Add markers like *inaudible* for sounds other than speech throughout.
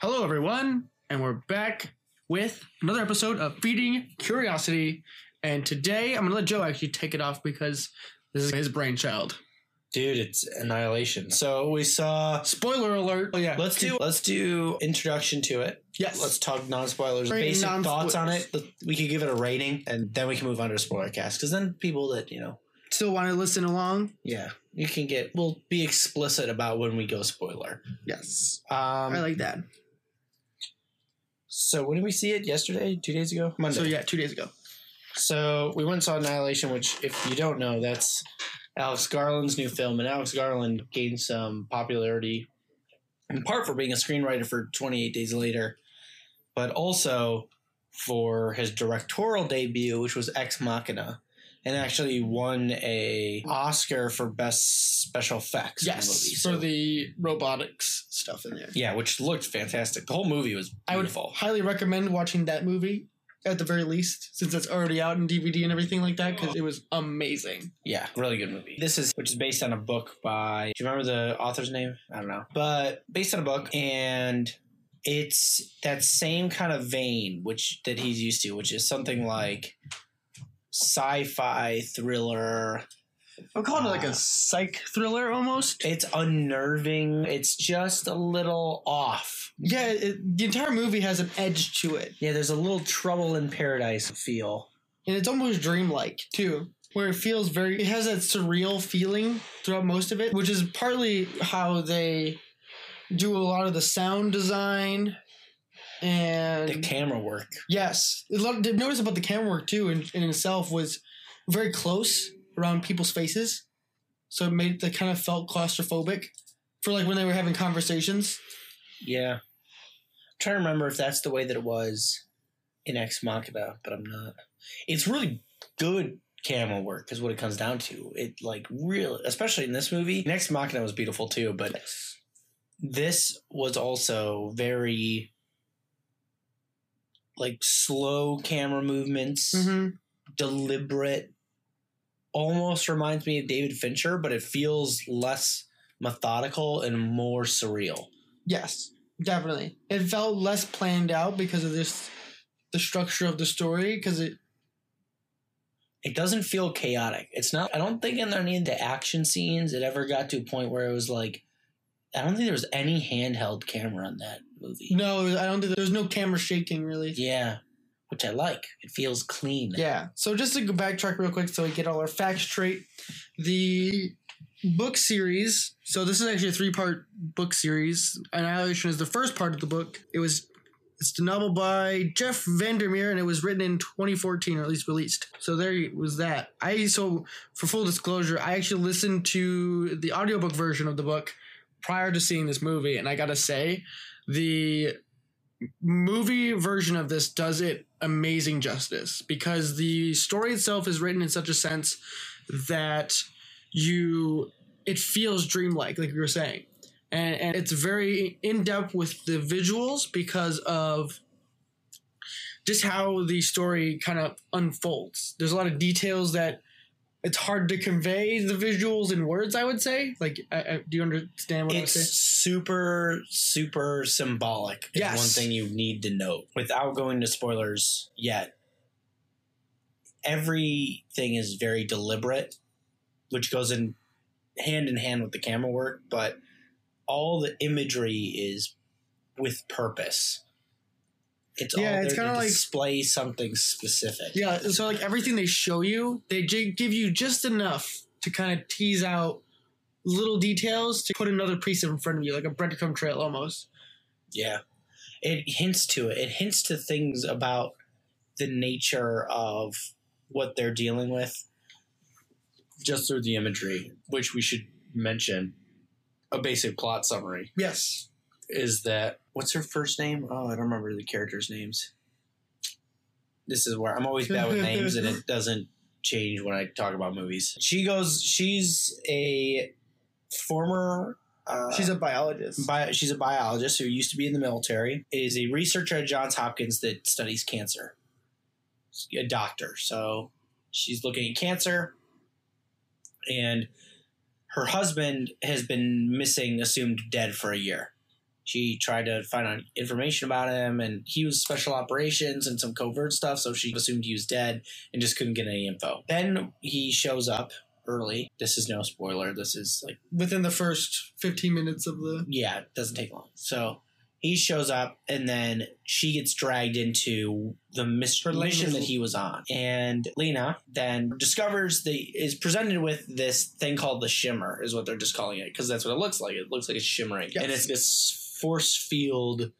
Hello, everyone, and we're back with another episode of Feeding Curiosity. And today, I'm gonna let Joe actually take it off because this is his brainchild. Dude, it's Annihilation. So we saw. Spoiler alert! Oh yeah, Let's do let's do introduction to it. yes. Let's talk non spoilers, Very basic non-spoilers. thoughts on it. We could give it a rating, and then we can move on to spoiler cast. Because then people that you know, still want to listen along. yeah, you can get. We'll be explicit about when we go spoiler. Yes, Um, I like that. So when did we see it? Yesterday, two days ago, Monday. So yeah, two days ago. So we went and saw Annihilation, which, if you don't know, that's Alex Garland's new film, and Alex Garland gained some popularity in part for being a screenwriter for 28 Days Later, but also for his directorial debut, which was Ex Machina, and actually won a Oscar for best special effects. in the Yes, movie. for the robotics stuff in there. yeah, which looked fantastic. The whole movie was I would beautiful. highly recommend watching that movie at the very least, since it's already out in DVD and everything like that, because it was amazing. Yeah, really good movie. This is which is based on a book by. Do you remember the author's name? I don't know, but based on a book, and it's that same kind of vein which that he's used to, which is something like sci-fi thriller. I'm calling it like a uh, psych thriller almost. It's unnerving. It's just a little off. Yeah, it, the entire movie has an edge to it, Yeah, there's a little trouble in paradise feel. and it's almost dreamlike too, where it feels very. It has that surreal feeling throughout most of it, which is partly how they do a lot of the sound design. And The camera work. Yes, a lot. The notice about the camera work too, in, in itself, was very close around people's faces, so it made they kind of felt claustrophobic for like when they were having conversations. Yeah. I'm trying to remember if that's the way that it was in Ex Machina, but I'm not. It's really good camera work is what it comes down to. It like really especially in this movie. In Ex Machina was beautiful too, but this was also very like slow camera movements, Mm-hmm. deliberate. Almost reminds me of David Fincher, but it feels less methodical and more surreal. Yes, definitely. It felt less planned out because of this, the structure of the story. Because it, it doesn't feel chaotic. It's not. I don't think in any of the action scenes it ever got to a point where it was like. I don't think there was any handheld camera on that movie. no, I don't think there's no camera shaking really. Yeah, which I like. It feels clean. Yeah. So just to go backtrack real quick so we get all our facts straight. The book series, so this is actually a three part book series. Annihilation is the first part of the book. It was it's the novel by Jeff VanderMeer and it was written in 2014 or at least released. So there was that. I so for full disclosure, I actually listened to the audiobook version of the book prior to seeing this movie and I got to say the movie version of this does it amazing justice because the story itself is written in such a sense that you it feels dreamlike like you were saying. And, and it's very in-depth with the visuals because of just how the story kind of unfolds. There's a lot of details that it's hard to convey the visuals in words i would say like I, I, do you understand what i'm It's saying super, super symbolic. Is Yes. one thing you need to note without going to spoilers yet. Everything is very deliberate, which goes in hand in hand with the camera work, but all the imagery is with purpose. It's Yeah, all it's to kinda like- display something specific. Yeah, so like everything they show you, they j- give you just enough to kind of tease out little details to put another piece in front of you, like a breadcrumb trail almost. Yeah. It hints to it. It hints to things about the nature of what they're dealing with just through the imagery, which we should mention. A basic plot summary Yes. Is that what's her first name? Oh, I don't remember the characters' names. This is where I'm always bad with names and it *laughs* doesn't change when I talk about movies. She goes she's a former uh, She's a biologist. Bio, she's a biologist who used to be in the military. Is a researcher at Johns Hopkins that studies cancer. A doctor, so she's looking at cancer, and her husband has been missing, assumed dead for a year. She tried to find out information about him, and he was special operations and some covert stuff. So she assumed he was dead and just couldn't get any info. Then he shows up early. This is no spoiler. This is like Within the first 15 minutes of the. yeah, it doesn't take long. So he shows up, and then she gets dragged into the mis- mission that he was on. And Lena then discovers the is presented with this thing called the shimmer, is what they're just calling it, because that's what it looks like. It looks like it's shimmering, Yes. and it's this force field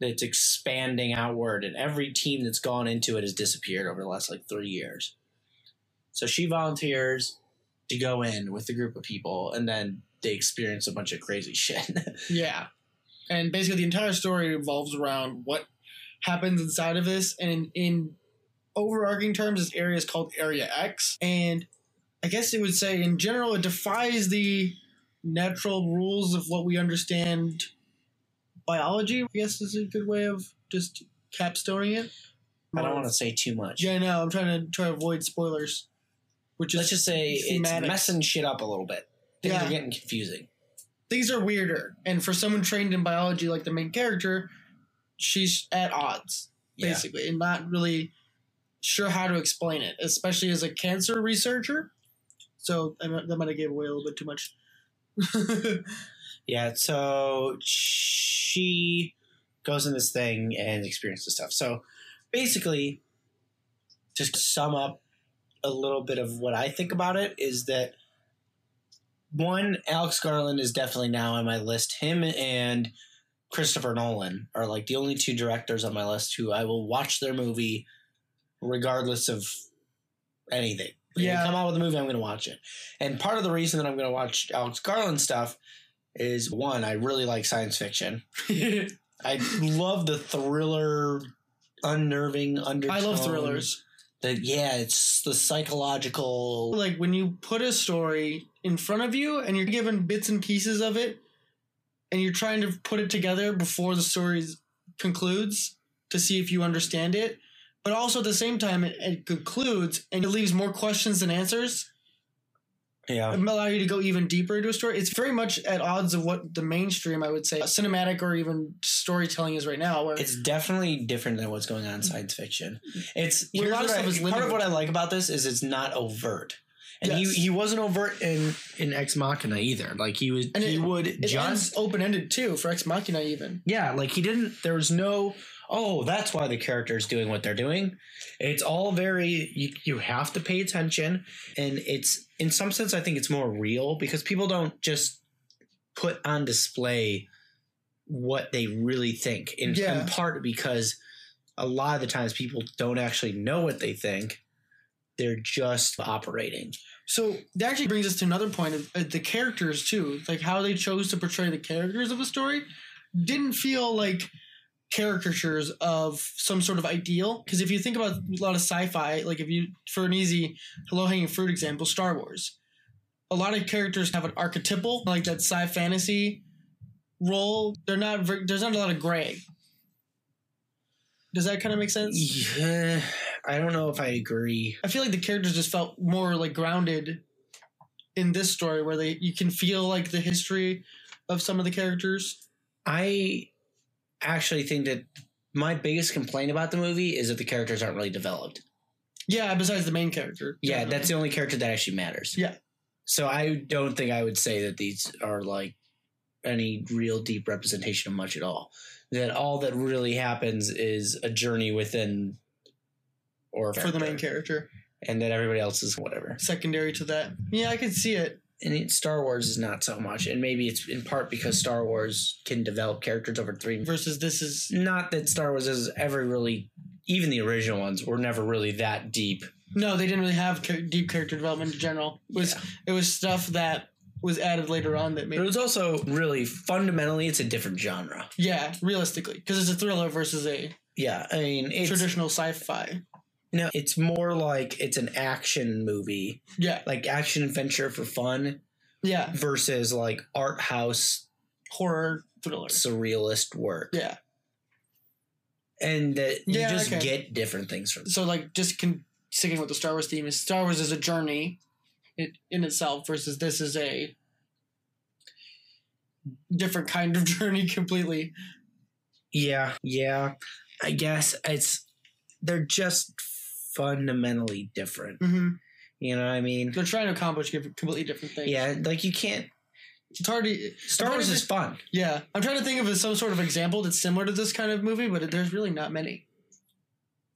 that's expanding outward, and every team that's gone into it has disappeared over the last like three years. So she volunteers to go in with a group of people, and then they experience a bunch of crazy *laughs* shit. Yeah. And basically, the entire story revolves around what happens inside of this. And in, in overarching terms, this area is called Area X. And I guess it would say, in general, it defies the natural rules of what we understand biology, I guess is a good way of just capstoning it. I don't want to say too much. Yeah, I know. I'm trying to try to avoid spoilers. Which is Let's just say it's messing shit up a little bit. Things Yeah. are getting confusing. things are weirder. And for someone trained in biology like the main character, she's at odds, Yeah. basically, and not really sure how to explain it, especially as a cancer researcher. So I that might have gave away a little bit too much. *laughs* Yeah, so she goes in this thing and experiences stuff. So basically, just to sum up a little bit of what I think about it is that one, Alex Garland is definitely now on my list. Him and Christopher Nolan are like the only two directors on my list who I will watch their movie regardless of anything. If Yeah. come out with a movie, I'm going to watch it. And part of the reason that I'm going to watch Alex Garland stuff is one, I really like science fiction. *laughs* I love the thriller, unnerving undertone. I love thrillers. That yeah, it's the psychological. Like when you put a story in front of you and you're given bits and pieces of it, and you're trying to put it together before the story concludes to see if you understand it, but also at the same time it, it concludes and it leaves more questions than answers. Yeah, allow you to go even deeper into a story. It's very much at odds of what the mainstream, I would say, cinematic or even storytelling is right now. Where it's definitely different than what's going on in science fiction. It's a lot of what I- stuff is part of what I like about this is it's not overt. And Yes. he, he wasn't overt in, in Ex Machina either. Like he was, And he it- would it just open ended too for Ex Machina even. Yeah, like he didn't. There was no. Oh, that's why the character's doing what they're doing. It's all very. You you have to pay attention, and it's in some sense I think it's more real because people don't just put on display what they really think. In, Yeah. in part because a lot of the times people don't actually know what they think. They're just operating. So that actually brings us to another point of uh, the characters too, like how they chose to portray the characters of the story. Didn't feel like caricatures of some sort of ideal. Because if you think about a lot of sci-fi, like if you for an easy low-hanging fruit example, Star Wars, a lot of characters have an archetypal, like that sci fantasy role. They're not. There's not a lot of gray. Does that kind of make sense? Yeah, I don't know if I agree. I feel like the characters just felt more like grounded in this story where they you can feel like the history of some of the characters. I actually think that my biggest complaint about the movie is that the characters aren't really developed. Yeah, besides the main character. Yeah, that's the only character that actually matters. Yeah. So I don't think I would say that these are like any real deep representation of much at all. That all that really happens is a journey within or for the main character. and that everybody else is whatever. Secondary to that. Yeah, I could see it. And it, Star Wars is not so much, and maybe it's in part because Star Wars can develop characters over three Versus this is not that Star Wars is ever really, even the original ones were never really that deep. no, they didn't really have char- deep character development in general. It was it was stuff that was added later on that But made it was also really fundamentally, it's a different genre. yeah realistically because it's a thriller versus a Yeah, I mean, traditional sci-fi. No, it's more like it's an action movie, Yeah, like action adventure for fun, yeah, versus like art house horror thriller. surrealist work, Yeah, and that you Yeah, just okay. get different things from. so like just con- sticking with the Star Wars theme is Star Wars is a journey it, in itself versus this is a different kind of *laughs* journey completely. Yeah, yeah. I guess it's they're just fundamentally different. hmm You know what I mean? They're trying to accomplish completely different things. Yeah, like you can't. it's hard to. Star Wars is fun. Yeah, I'm trying to think of some sort of example that's similar to this kind of movie, but there's really not many.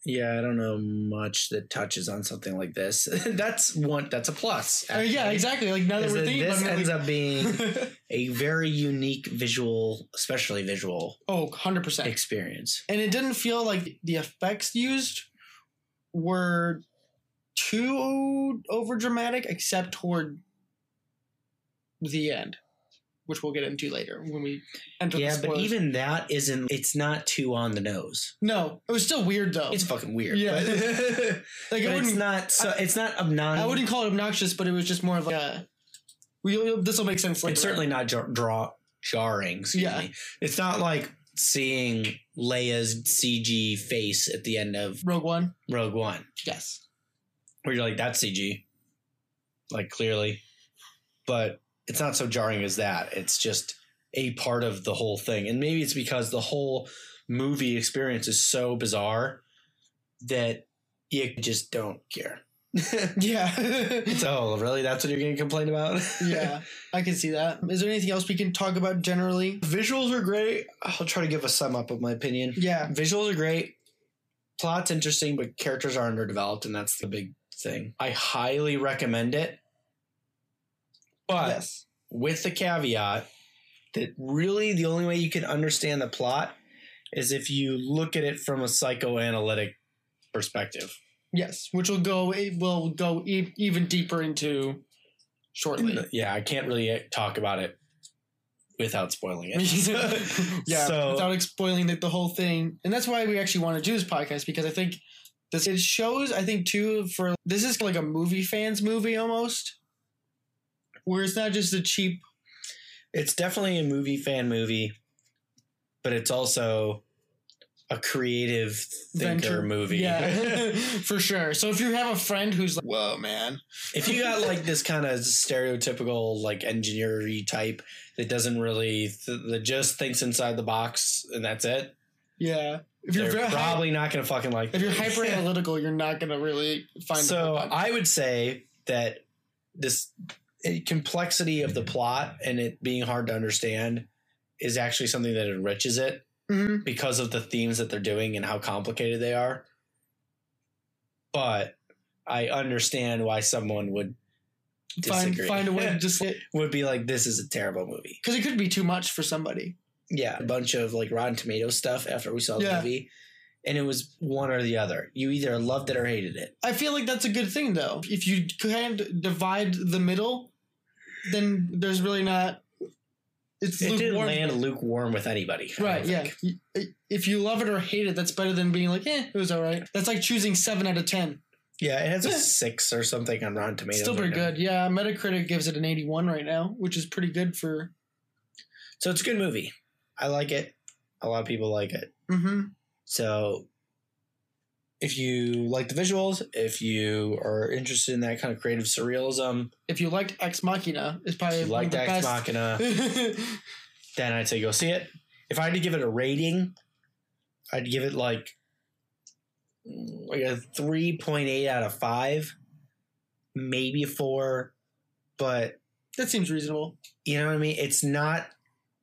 Yeah, I don't know much that touches on something like this. *laughs* that's one. That's a plus. Uh, yeah, exactly. Like now that we're thinking this ends like- up being *laughs* a very unique visual, especially visual oh, 100 percent. experience. and it didn't feel like the effects used were too over dramatic except toward the end which we'll get into later when we enter Yeah, but even that isn't. It's not too on the nose. no it was still weird though It's fucking weird. Yeah. but, *laughs* like but I it's not. So it's not obnoxious. I wouldn't call it obnoxious but it was just more of like a we this will make sense later It's certainly not jar- draw jarring. Yeah. me. It's not like seeing Leia's CG face at the end of Rogue One? Rogue One, yes. Where you're like, "That's CG," like clearly, but it's not so jarring as that. It's just a part of the whole thing, and maybe it's because the whole movie experience is so bizarre that you just don't care. *laughs* yeah so *laughs* oh, really, that's what you're going to complain about? *laughs* yeah I can see that is there anything else we can talk about generally Visuals are great. I'll try to give a sum up of my opinion. yeah Visuals are great. Plot's interesting, but characters are underdeveloped, and that's the big thing. I highly recommend it. But yes with the caveat that really the only way you can understand the plot is if you look at it from a psychoanalytic perspective. Yes, which will go will go e- even deeper into shortly. Yeah, I can't really uh, talk about it without spoiling it. *laughs* yeah, *laughs* So- without spoiling the, the whole thing, and that's why we actually want to do this podcast because I think this it shows. I think too for this is like a movie fans movie almost, where it's not just a cheap. It's definitely a movie fan movie, but it's also a creative thinker venture. movie. Yeah, *laughs* *laughs* for sure. So if you have a friend who's like, "Whoa, man," if you got like this kind of stereotypical like engineer type that doesn't really th- that just thinks inside the box and that's it, yeah, if you're they're very hy- *laughs* probably not going to fucking like. if you're the hyper analytical, you're not gonna really find. the so. I would say that this uh, complexity of the plot and it being hard to understand is actually something that enriches it Mhm. because of the themes that they're doing and how complicated they are. But I understand why someone would find find a way to *laughs* just would be like, this is a terrible movie. because it could be too much for somebody. Yeah, a bunch of like Rotten Tomato stuff after we saw the Yeah. movie, and it was one or the other. You either loved it or hated it. I feel like that's a good thing though. If you can't divide the middle, then there's really not. It's It didn't land lukewarm with anybody. Right, yeah. think. If you love it or hate it, that's better than being like, eh, it was all right. That's like choosing seven out of ten. Yeah, it has a six or something on Rotten Tomatoes. Still pretty right good. Yeah, Metacritic gives it an eighty-one right now, which is pretty good for. So it's a good movie. I like it. A lot of people like it. Mm-hmm. So if you like the visuals, if you are interested in that kind of creative surrealism, If you liked Ex Machina, it's probably if you one like of the Ex best. Machina, *laughs* then I'd say go see it. If I had to give it a rating, I'd give it like like a three point eight out of five, maybe a four, but that seems reasonable. you know what I mean. It's not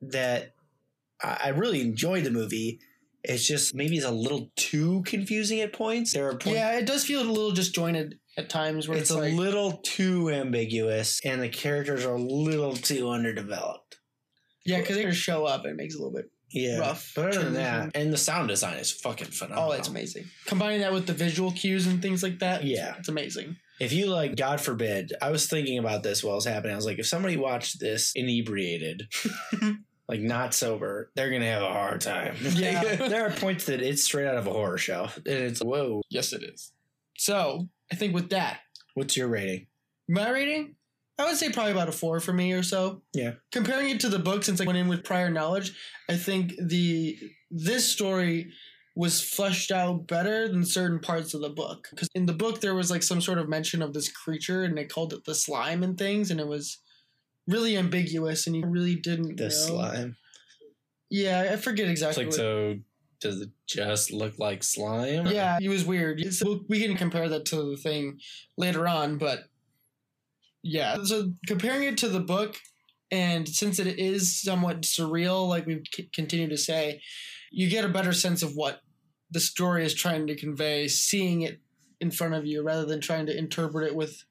that I, I really enjoyed the movie. It's just maybe it's a little too confusing at points. There are points. Yeah, it does feel a little disjointed at times where it's, it's, a like, little too ambiguous, and the characters are a little too underdeveloped. yeah, because they just show up and it makes it a little bit Yeah, rough. But other than that, and the sound design is fucking phenomenal. Oh, it's amazing. Combining that with the visual cues and things like that. Yeah. It's amazing. If you like, God forbid, I was thinking about this while it was happening. I was like, if somebody watched this inebriated, *laughs* like not sober, they're gonna have a hard time. *laughs* Yeah. there are points that it's straight out of a horror show, and it's whoa. Yes, it is. So, I think with that, What's your rating? my rating, I would say probably about a four for me or so. Yeah. Comparing it to the book, since I went in with prior knowledge, I think the this story was fleshed out better than certain parts of the book. Because in the book, there was like some sort of mention of this creature, and they called it the slime and things, and it was really ambiguous, and you really didn't The know. slime. Yeah, I forget It's exactly. like, what- so does it just look like slime? Yeah, it was weird. So we can compare that to the thing later on, but yeah. So comparing it to the book, and since it is somewhat surreal, like we c- continue to say, you get a better sense of what the story is trying to convey, seeing it in front of you rather than trying to interpret it with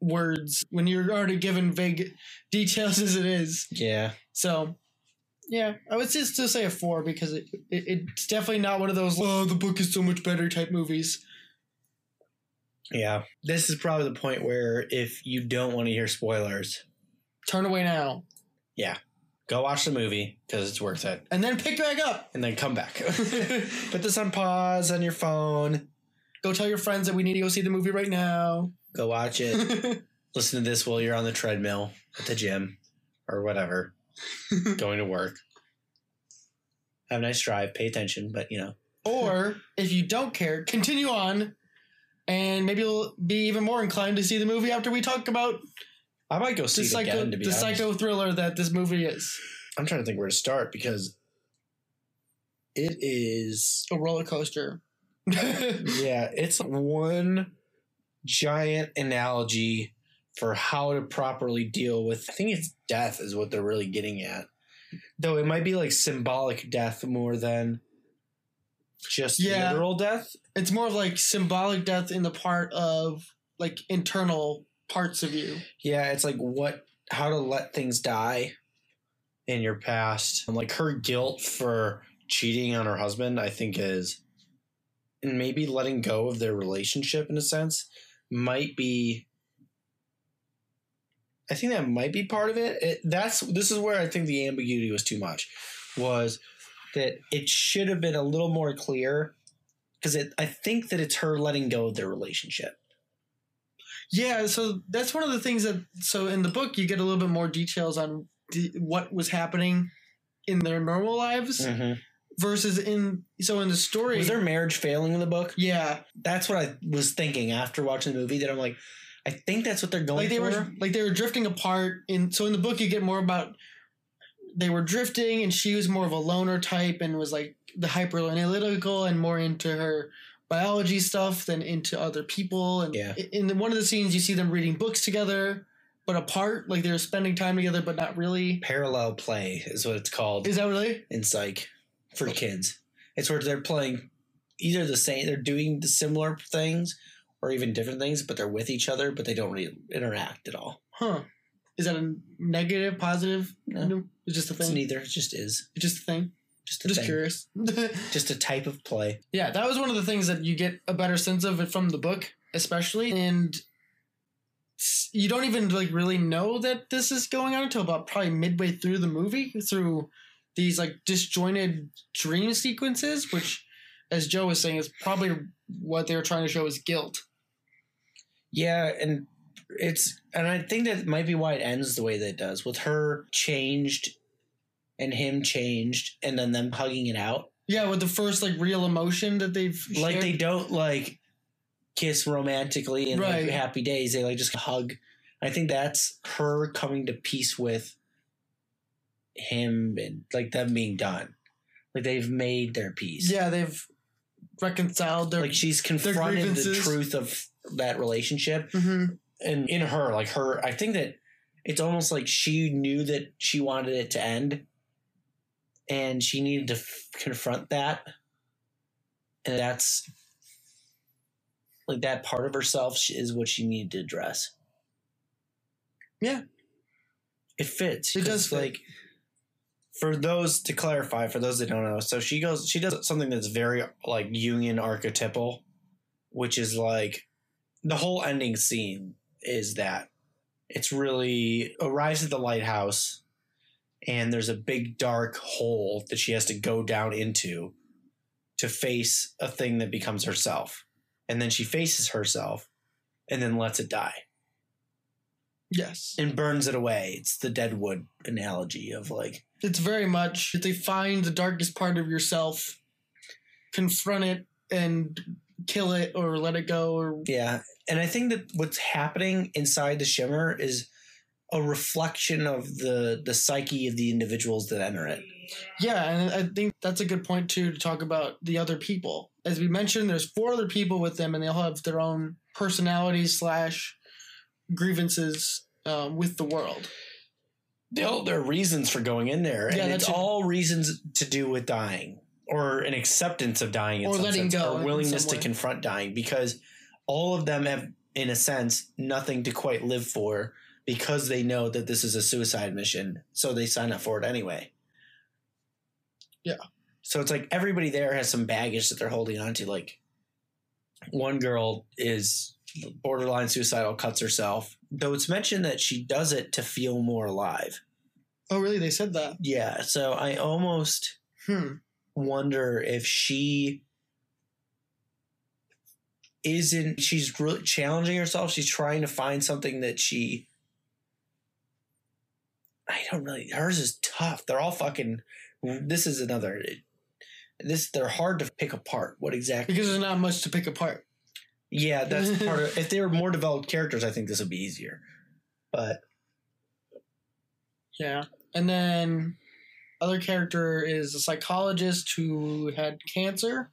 words when you're already given vague *laughs* details as it is. Yeah. So, yeah, I would just still say a four because it, it it's definitely not one of those oh the book is so much better type movies. Yeah. This is probably the point where if you don't want to hear spoilers, Turn away now, Yeah. go watch the movie because it's worth it. and then pick back up. And then come back. *laughs* Put this on pause on your phone. Go tell your friends that we need to go see the movie right now. Go watch it. *laughs* Listen to this while you're on the treadmill at the gym or whatever, *laughs* going to work. Have a nice drive. Pay attention, but you know. or if you don't care, continue on, and maybe you'll be even more inclined to see the movie after we talk about I might go the see it psycho again. To be the honest, psycho thriller that this movie is. I'm trying to think where to start because it is A roller coaster. *laughs* yeah, it's one giant analogy for how to properly deal with. I think it's death is what they're really getting at, though it might be like symbolic death more than just Yeah. literal death. it's more of like symbolic death in the part of like internal parts of you. Yeah, it's like what how to let things die in your past. And like her guilt for cheating on her husband, I think is and maybe letting go of their relationship in a sense might be I think that might be part of it. it. That's this is where I think the ambiguity was too much. Was that it should have been a little more clear because it I think that it's her letting go of their relationship. Yeah, so that's one of the things that so in the book you get a little bit more details on the, what was happening in their normal lives mm-hmm. Versus in so in the story. Was their marriage failing in the book? yeah, That's what I was thinking after watching the movie. That I'm like, I think that's what they're going like they for. were like they were drifting apart. In so in the book you get more about they were drifting, and she was more of a loner type and was like the hyper analytical and more into her biology stuff than into other people. And Yeah. in one of the scenes you see them reading books together. But apart, like they were spending time together, but not really. Parallel play is what it's called Is that really? in psych for kids. It's where they're playing either the same, they're doing the similar things or even different things, but they're with each other, but they don't really interact at all. Huh. Is that a negative, positive? No. It's just a It's thing. neither. It just is. It's just a thing. Just a Just thing. curious. *laughs* Just a type of play. yeah, that was one of the things that you get a better sense of it from the book, especially. And you don't even like really know that this is going on until about probably midway through the movie through these like disjointed dream sequences, which, as Joe was saying, is probably what they were trying to show is guilt. Yeah, and it's and I think that might be why it ends the way that it does, with her changed and him changed, and then them hugging it out. Yeah, with the first like real emotion that they've Like shared. they don't like kiss romantically and Right. like happy days. They like just hug. I think that's her coming to peace with him and like them being done. Like they've made their peace. yeah they've reconciled their Like she's confronted the truth of that relationship Mhm. and in her like her i think that it's almost like she knew that she wanted it to end and she needed to f- confront that and that's like that part of herself is what she needed to address Yeah. it fits It does fit. like for those to clarify for those that don't know so she goes she does something that's very like Jungian archetypal which is like the whole ending scene is that it's really arrives at the lighthouse and there's a big dark hole that she has to go down into to face a thing that becomes herself. And then she faces herself and then lets it die. Yes. And burns it away. It's the deadwood analogy of like it's very much if they find the darkest part of yourself confront it and kill it or let it go or Yeah, and I think that what's happening inside the shimmer is a reflection of the the psyche of the individuals that enter it. Yeah, and I think that's a good point too to talk about the other people. As we mentioned, there's four other people with them, and they all have their own personalities slash grievances um, with the world. They all there are reasons for going in there, and Yeah, it's that's a- all reasons to do with dying or an acceptance of dying, in Or letting sense, go or willingness to confront dying, because all of them have, in a sense, nothing to quite live for because they know that this is a suicide mission, so they sign up for it anyway. Yeah. So it's like everybody there has some baggage that they're holding on to. Like one girl is borderline suicidal, cuts herself. Though it's mentioned that she does it to feel more alive. Oh, really? They said that? Yeah. So I almost Hmm. wonder if she isn't she's really challenging herself she's trying to find something that she i don't really hers is tough they're all fucking this is another this they're hard to pick apart what exactly Because there's not much to pick apart. Yeah *laughs* that's part of if they were more developed characters i think this would be easier but Yeah. And then other character is a psychologist who had cancer.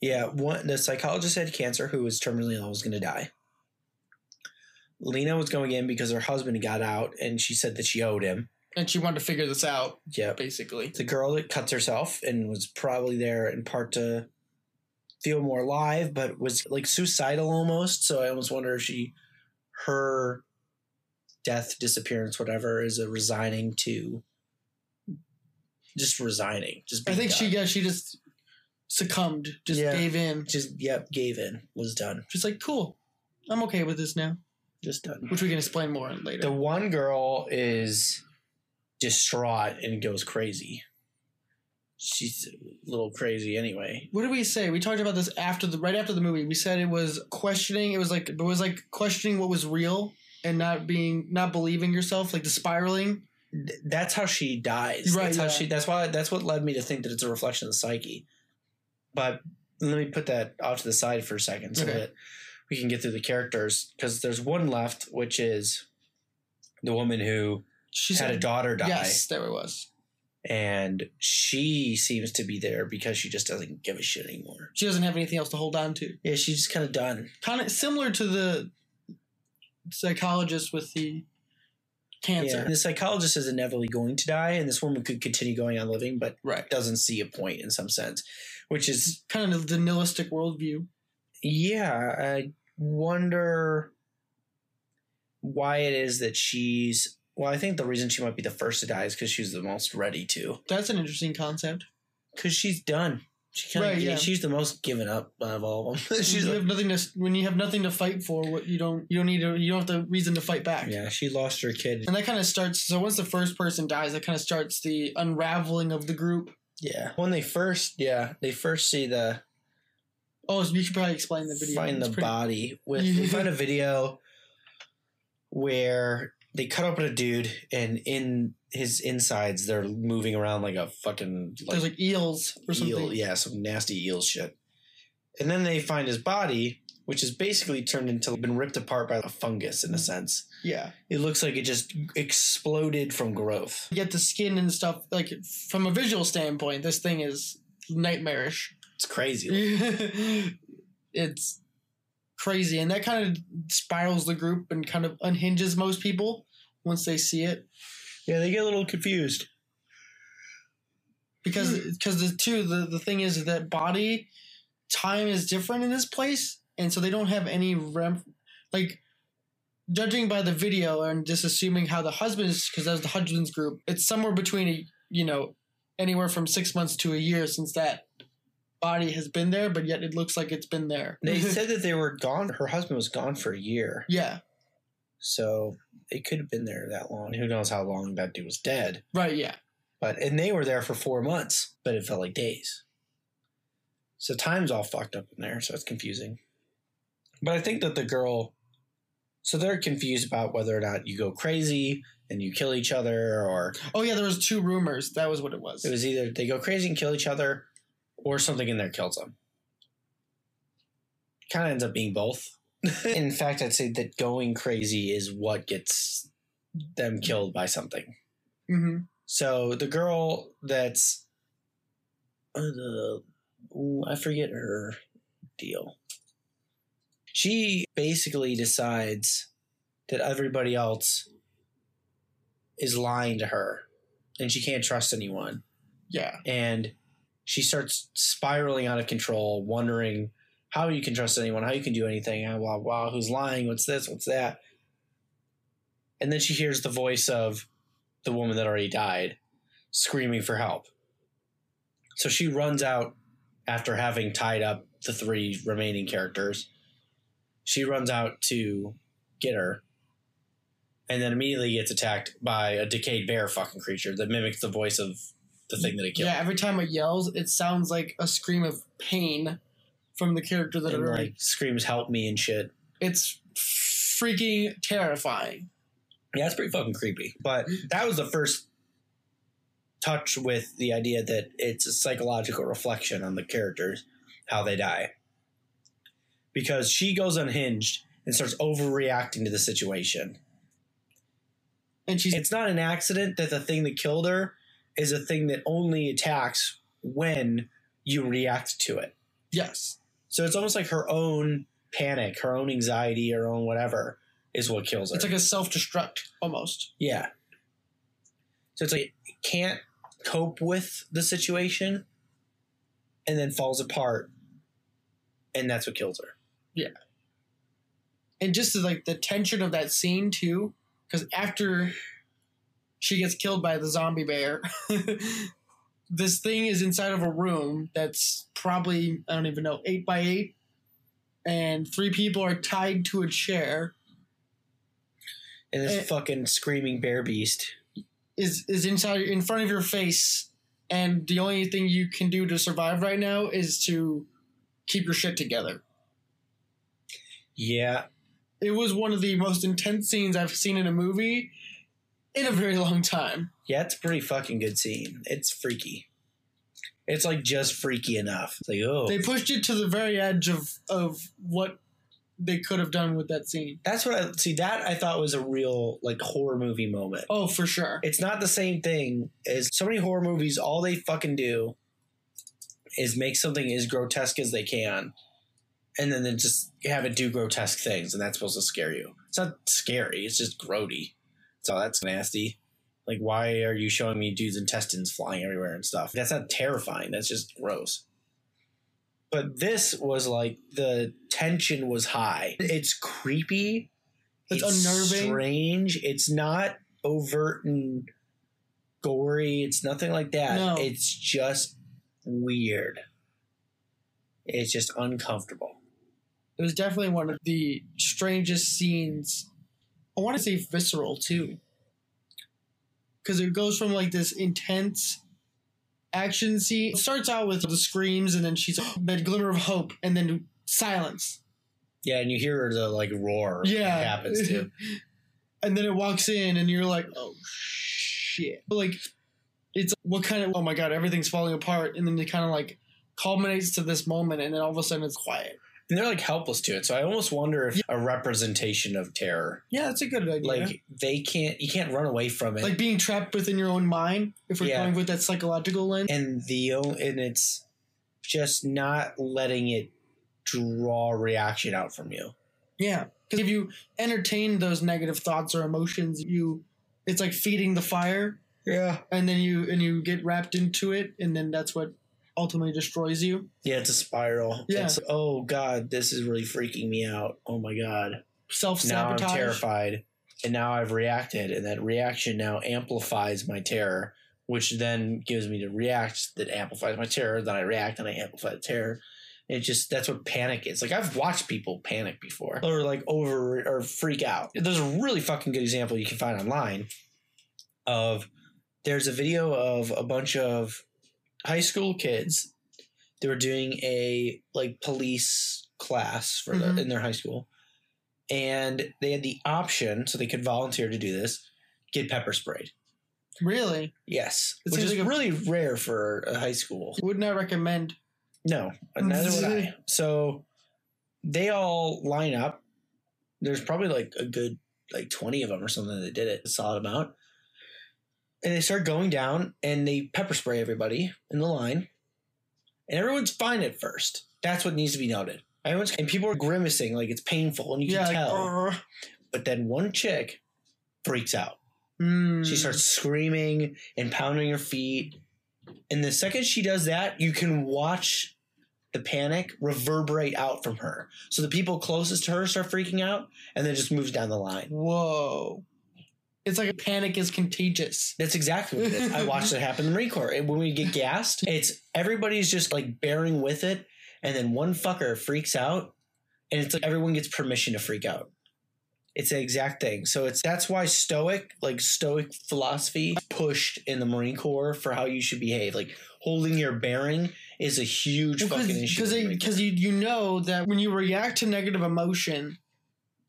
Yeah, one the psychologist had cancer who was terminally ill was going to die. Lena was going in because her husband got out and she said that she owed him. And she wanted to figure this out, Yeah. basically. The girl that cuts herself and was probably there in part to feel more alive, but was like suicidal almost. So I almost wonder if she, her death, disappearance, whatever, is a resigning to just resigning. Just I think she yeah, she just succumbed, just Yeah. gave in. just, yep, gave in, was done, Just like, cool. I'm okay with this now. just done. Which we can explain more later. The one girl is distraught and goes crazy. She's a little crazy anyway. what did we say? We talked about this after the right after the movie. We said it was questioning. It was like it was like questioning what was real and not being not believing yourself, like the spiraling. Th- That's how she dies. Right, That's how she. That's why. That's what led me to think that it's a reflection of the psyche. But let me put that off to the side for a second so Okay. that we can get through the characters because there's one left, which is the woman who She had said, a daughter die, Yes, there it was. And she seems to be there because she just doesn't give a shit anymore. She doesn't have anything else to hold on to. Yeah, she's just kind of done. Kind of similar to the psychologist with the cancer. Yeah. The psychologist is inevitably going to die, and this woman could continue going on living, but Right. doesn't see a point in some sense, which is, Kind of the nihilistic worldview. yeah, I wonder why it is that she's. Well, I think the reason she might be the first to die is because she's the most ready to. That's an interesting concept. Because she's done. She kind Right, yeah. She's the most given up of all of them. *laughs* she's you like, have nothing to when you have nothing to fight for. What you don't you don't need to you don't have the reason to fight back. yeah, she lost her kid. And that kind of starts. So once the first person dies, that kind of starts the unraveling of the group. Yeah, when they first, yeah, they first see the Oh, so you should probably explain the video. find It's the pretty- body with *laughs* they find a video where they cut open a dude and in his insides they're moving around like a fucking like, There's like eels or something. eel yeah some nasty eel shit and then they find his body which is basically turned into been ripped apart by a fungus in a sense Yeah, it looks like it just exploded from growth you get the skin and stuff. Like from a visual standpoint, this thing is nightmarish. it's crazy *laughs* it's crazy, and that kind of spirals the group and kind of unhinges most people once they see it. yeah they get a little confused. Because because the two the, the thing is that body time is different in this place and so they don't have any rem like judging by the video and just assuming how the husband's because that's the husband's group it's somewhere between a you know anywhere from six months to a year since that body has been there but yet it looks like it's been there. They *laughs* said that they were gone her husband was gone for a year. Yeah. So it could have been there that long. Who knows how long that dude was dead? right yeah But and they were there for four months, but it felt like days. So time's all fucked up in there, so it's confusing. But I think that the girl, so they're confused about whether or not you go crazy and you kill each other, or oh yeah there was two rumors that was what it was it was either they go crazy and kill each other, or something in there kills them. Kind of ends up being both. *laughs* In fact, I'd say that going crazy is what gets them killed by something. hmm So the girl that's uh, the ooh, I forget her deal. She basically decides that everybody else is lying to her and she can't trust anyone Yeah. and she starts spiraling out of control wondering how you can trust anyone how you can do anything ah, blah blah who's lying what's this what's that. And then she hears the voice of the woman that already died screaming for help. So she runs out after having tied up the three remaining characters. She runs out to get her and then immediately gets attacked by a decayed bear fucking creature that mimics the voice of the thing that it killed. Yeah, every time it yells, it sounds like a scream of pain from the character that and already. like screams help me and shit. It's freaking terrifying. Yeah, it's pretty fucking creepy. But that was the first touch with the idea that it's a psychological reflection on the characters, how they die. Because she goes unhinged and starts overreacting to the situation. And she's It's not an accident that the thing that killed her is a thing that only attacks when you react to it. yes, So it's almost like her own panic, her own anxiety, her own whatever is what kills her. it's like a self destruct almost. Yeah. So it's like it can't cope with the situation and then falls apart and that's what kills her. Yeah. And just like the tension of that scene too, because after she gets killed by the zombie bear, *laughs* this thing is inside of a room that's probably I don't even know eight by eight, and three people are tied to a chair. And this fucking screaming bear beast. is is inside in front of your face and the only thing you can do to survive right now is to keep your shit together Yeah. it was one of the most intense scenes i've seen in a movie in a very long time Yeah, it's a pretty fucking good scene. It's freaky. It's like just freaky enough. It's like, oh. they pushed it to the very edge of of what they could have done with that scene that's what I see. That I thought was a real like horror movie moment. oh for sure it's not the same thing as so many horror movies all they fucking do is make something as grotesque as they can and then they just have it do grotesque things and that's supposed to scare you it's not scary it's just grody so that's nasty like why are you showing me dudes intestines flying everywhere and stuff? That's not terrifying. That's just gross. But this was like the tension was high. It's creepy. It's unnerving. strange. It's not overt and gory. It's nothing like that. No. it's just weird. It's just uncomfortable. It was definitely one of the strangest scenes. I want to say visceral too because it goes from like this intense action scene it starts out with the screams and then she's *gasps* that glimmer of hope and then silence. Yeah and you hear the like roar yeah. happens too. *laughs* And then it walks in and you're like oh shit. Like it's what kind of oh my god everything's falling apart and then it kind of like culminates to this moment and then all of a sudden it's quiet and they're like helpless to it. So i almost wonder if a representation of terror yeah that's a good idea. like they can't you can't run away from it. Like being trapped within your own mind if we're Yeah. going with that psychological lens. And the and it's just not letting it draw reaction out from you. Yeah because if you entertain those negative thoughts or emotions you it's like feeding the fire. Yeah. And then you and you get wrapped into it and then that's what ultimately destroys you. Yeah it's a spiral. Yeah. it's oh god this is really freaking me out. Oh my god. Self sabotage. now i'm self-sabotage terrified and now i've reacted and that reaction now amplifies my terror which then gives me to react that amplifies my terror then i react and i amplify the terror. It just that's what panic is. Like i've watched people panic before. Or like over or freak out. There's a really fucking good example you can find online of there's a video of a bunch of high school kids they were doing a like police class for Mhm. the, in their high school. And they had the option so they could volunteer to do this get pepper sprayed. Really? Yes. It which is like a- really rare for a high school. Would not recommend. No neither would i. *laughs* So they all line up. There's probably like a good like 20 of them or something that did it, a solid amount. And they start going down and they pepper spray everybody in the line. And everyone's fine at first. That's what needs to be noted. Everyone's and people are grimacing like it's painful and you yeah, can like, tell. But then one chick freaks out. Mm. She starts screaming and pounding her feet. And the second she does that, you can watch the panic reverberate out from her. So the people closest to her start freaking out and then just moves down the line. Whoa. It's like a panic is contagious. That's exactly what it is. I watched it happen in the Marine Corps. And when we get gassed, it's everybody's just like bearing with it. And then one fucker freaks out and it's like everyone gets permission to freak out. It's the exact thing. So it's that's why stoic, like stoic philosophy pushed in the Marine Corps for how you should behave. Like holding your bearing is a huge fucking issue. Because you you know that when you react to negative emotion,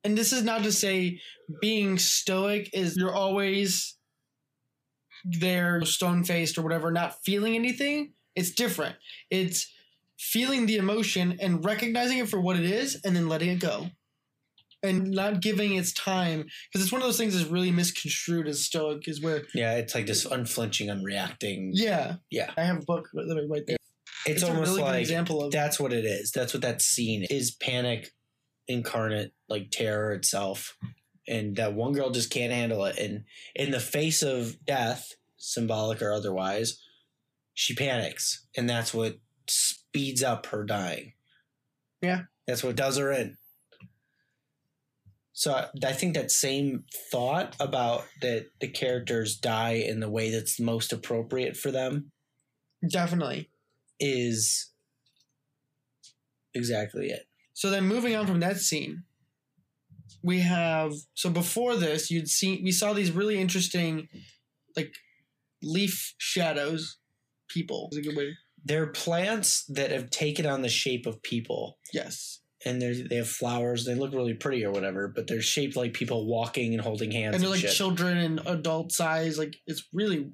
and this is not to say being stoic is you're always there stone faced or whatever, not feeling anything. It's different. It's feeling the emotion and recognizing it for what it is, and then letting it go. And not giving its time because it's one of those things that's really misconstrued as stoic is where yeah, it's like this unflinching, unreacting. yeah Yeah. I have a book right there. It's, a almost really like example of that's what it is. That's what that scene is. Panic incarnate, like terror itself. And that one girl just can't handle it. And in the face of death, symbolic or otherwise, she panics. And that's what speeds up her dying. Yeah. That's what does her in. So I, I think that same thought about that the characters die in the way that's most appropriate for them definitely. is exactly it. So then moving on from that scene, we have so before this you'd seen we saw these really interesting like leaf shadows people is a good way They're plants that have taken on the shape of people, yes and they they have flowers. They look really pretty or whatever, but they're shaped like people walking and holding hands. and And they're like shit. children and adult size like it's really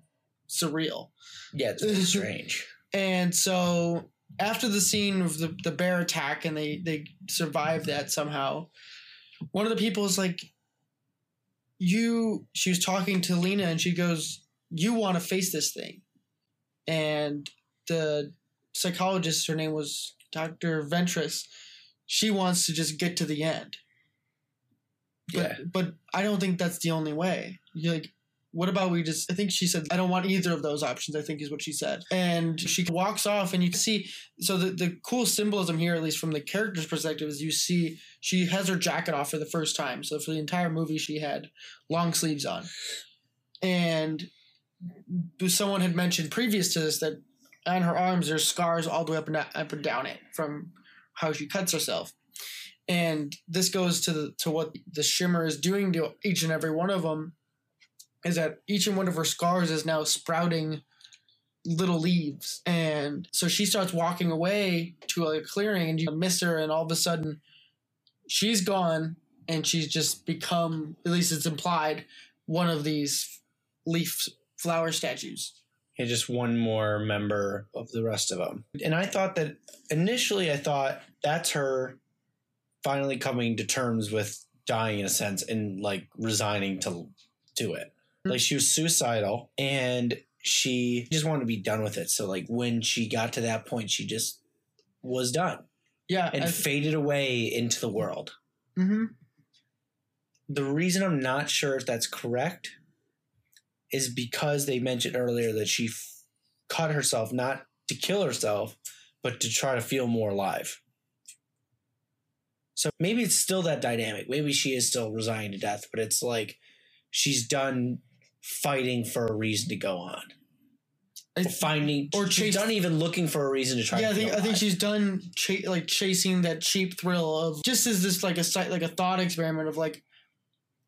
surreal yeah, it's *laughs* really strange. and so after the scene of the, the bear attack and they they survive that somehow one of the people is like you she was talking to lena and she goes you want to face this thing. And the psychologist her name was dr ventress she wants to just get to the end. But Yeah, but i don't think that's the only way. You're like what about we just i think she said i don't want either of those options i think is what she said. And she walks off and you see so the, the cool symbolism here at least from the character's perspective is you see she has her jacket off for the first time. So for the entire movie she had long sleeves on. And someone had mentioned previous to this that on her arms there's scars all the way up and, up and down it from how she cuts herself. And this goes to the, to what the shimmer is doing to each and every one of them is that each and one of her scars is now sprouting little leaves and so she starts walking away to a clearing and you miss her and all of a sudden she's gone and she's just become at least it's implied one of these leaf flower statues and just one more member of the rest of them. And I thought that initially, I thought that's her finally coming to terms with dying in a sense and like resigning to do it. Like she was suicidal and she just wanted to be done with it. So like when she got to that point, she just was done yeah and I- faded away into the world. mhm. The reason I'm not sure if that's correct is because they mentioned earlier that she f- cut herself not to kill herself, but to try to feel more alive. So maybe it's still that dynamic. Maybe she is still resigning to death, but it's like she's done fighting for a reason to go on. I- Finding or or she's chase- done even looking for a reason to try. yeah, to I think I think she's done cha- like chasing that cheap thrill of just as this like a site like a thought experiment of like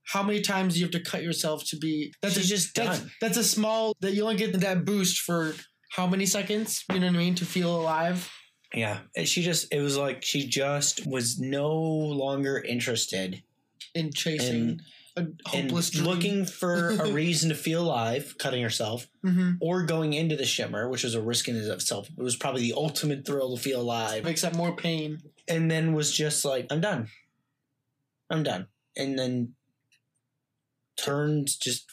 how many times do you have to cut yourself to be that's She's a, just that's, done. That's a small that you only get that boost for how many seconds? You know what I mean? To feel alive. Yeah, and she just it was like she just was no longer interested in chasing a hopeless dream. looking for a *laughs* reason to feel alive, cutting herself, hmm or going into the shimmer, which was a risk in itself. It was probably the ultimate thrill to feel alive, Makes that more pain. and then was just like, I'm done. I'm done. and then turns just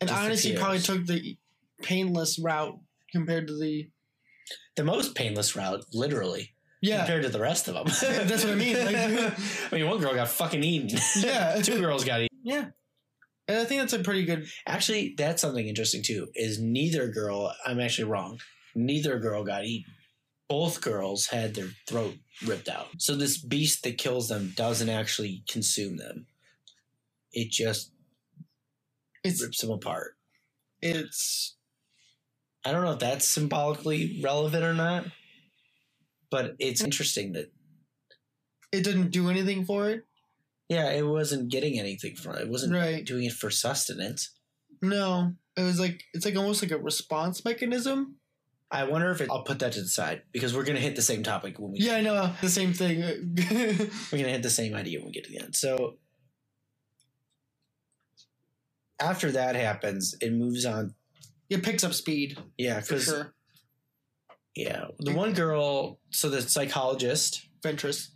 And honestly, probably took the painless route compared to the the most painless route, literally, yeah compared to the rest of them. *laughs* That's what I mean, like- *laughs* I mean, one girl got fucking eaten. yeah Two girls got eaten. Yeah. And I think that's a pretty good. Actually, that's something interesting too. Is neither girl? I'm actually wrong. Neither girl got eaten. Both girls had their throat ripped out. So this beast that kills them doesn't actually consume them. It just It's rips them apart. it's I don't know if that's symbolically relevant or not, but it's interesting that it didn't do anything for it. Yeah, it wasn't getting anything from it. It wasn't Right. doing it for sustenance. No, it was like it's like almost like a response mechanism. I wonder if it, I'll put that to the side because we're gonna hit the same topic when we Yeah, I know the same thing. *laughs* we're gonna hit the same idea when we get to the end. So after that happens, it moves on. it picks up speed Yeah, for because sure. yeah, the one girl. So the psychologist Ventress,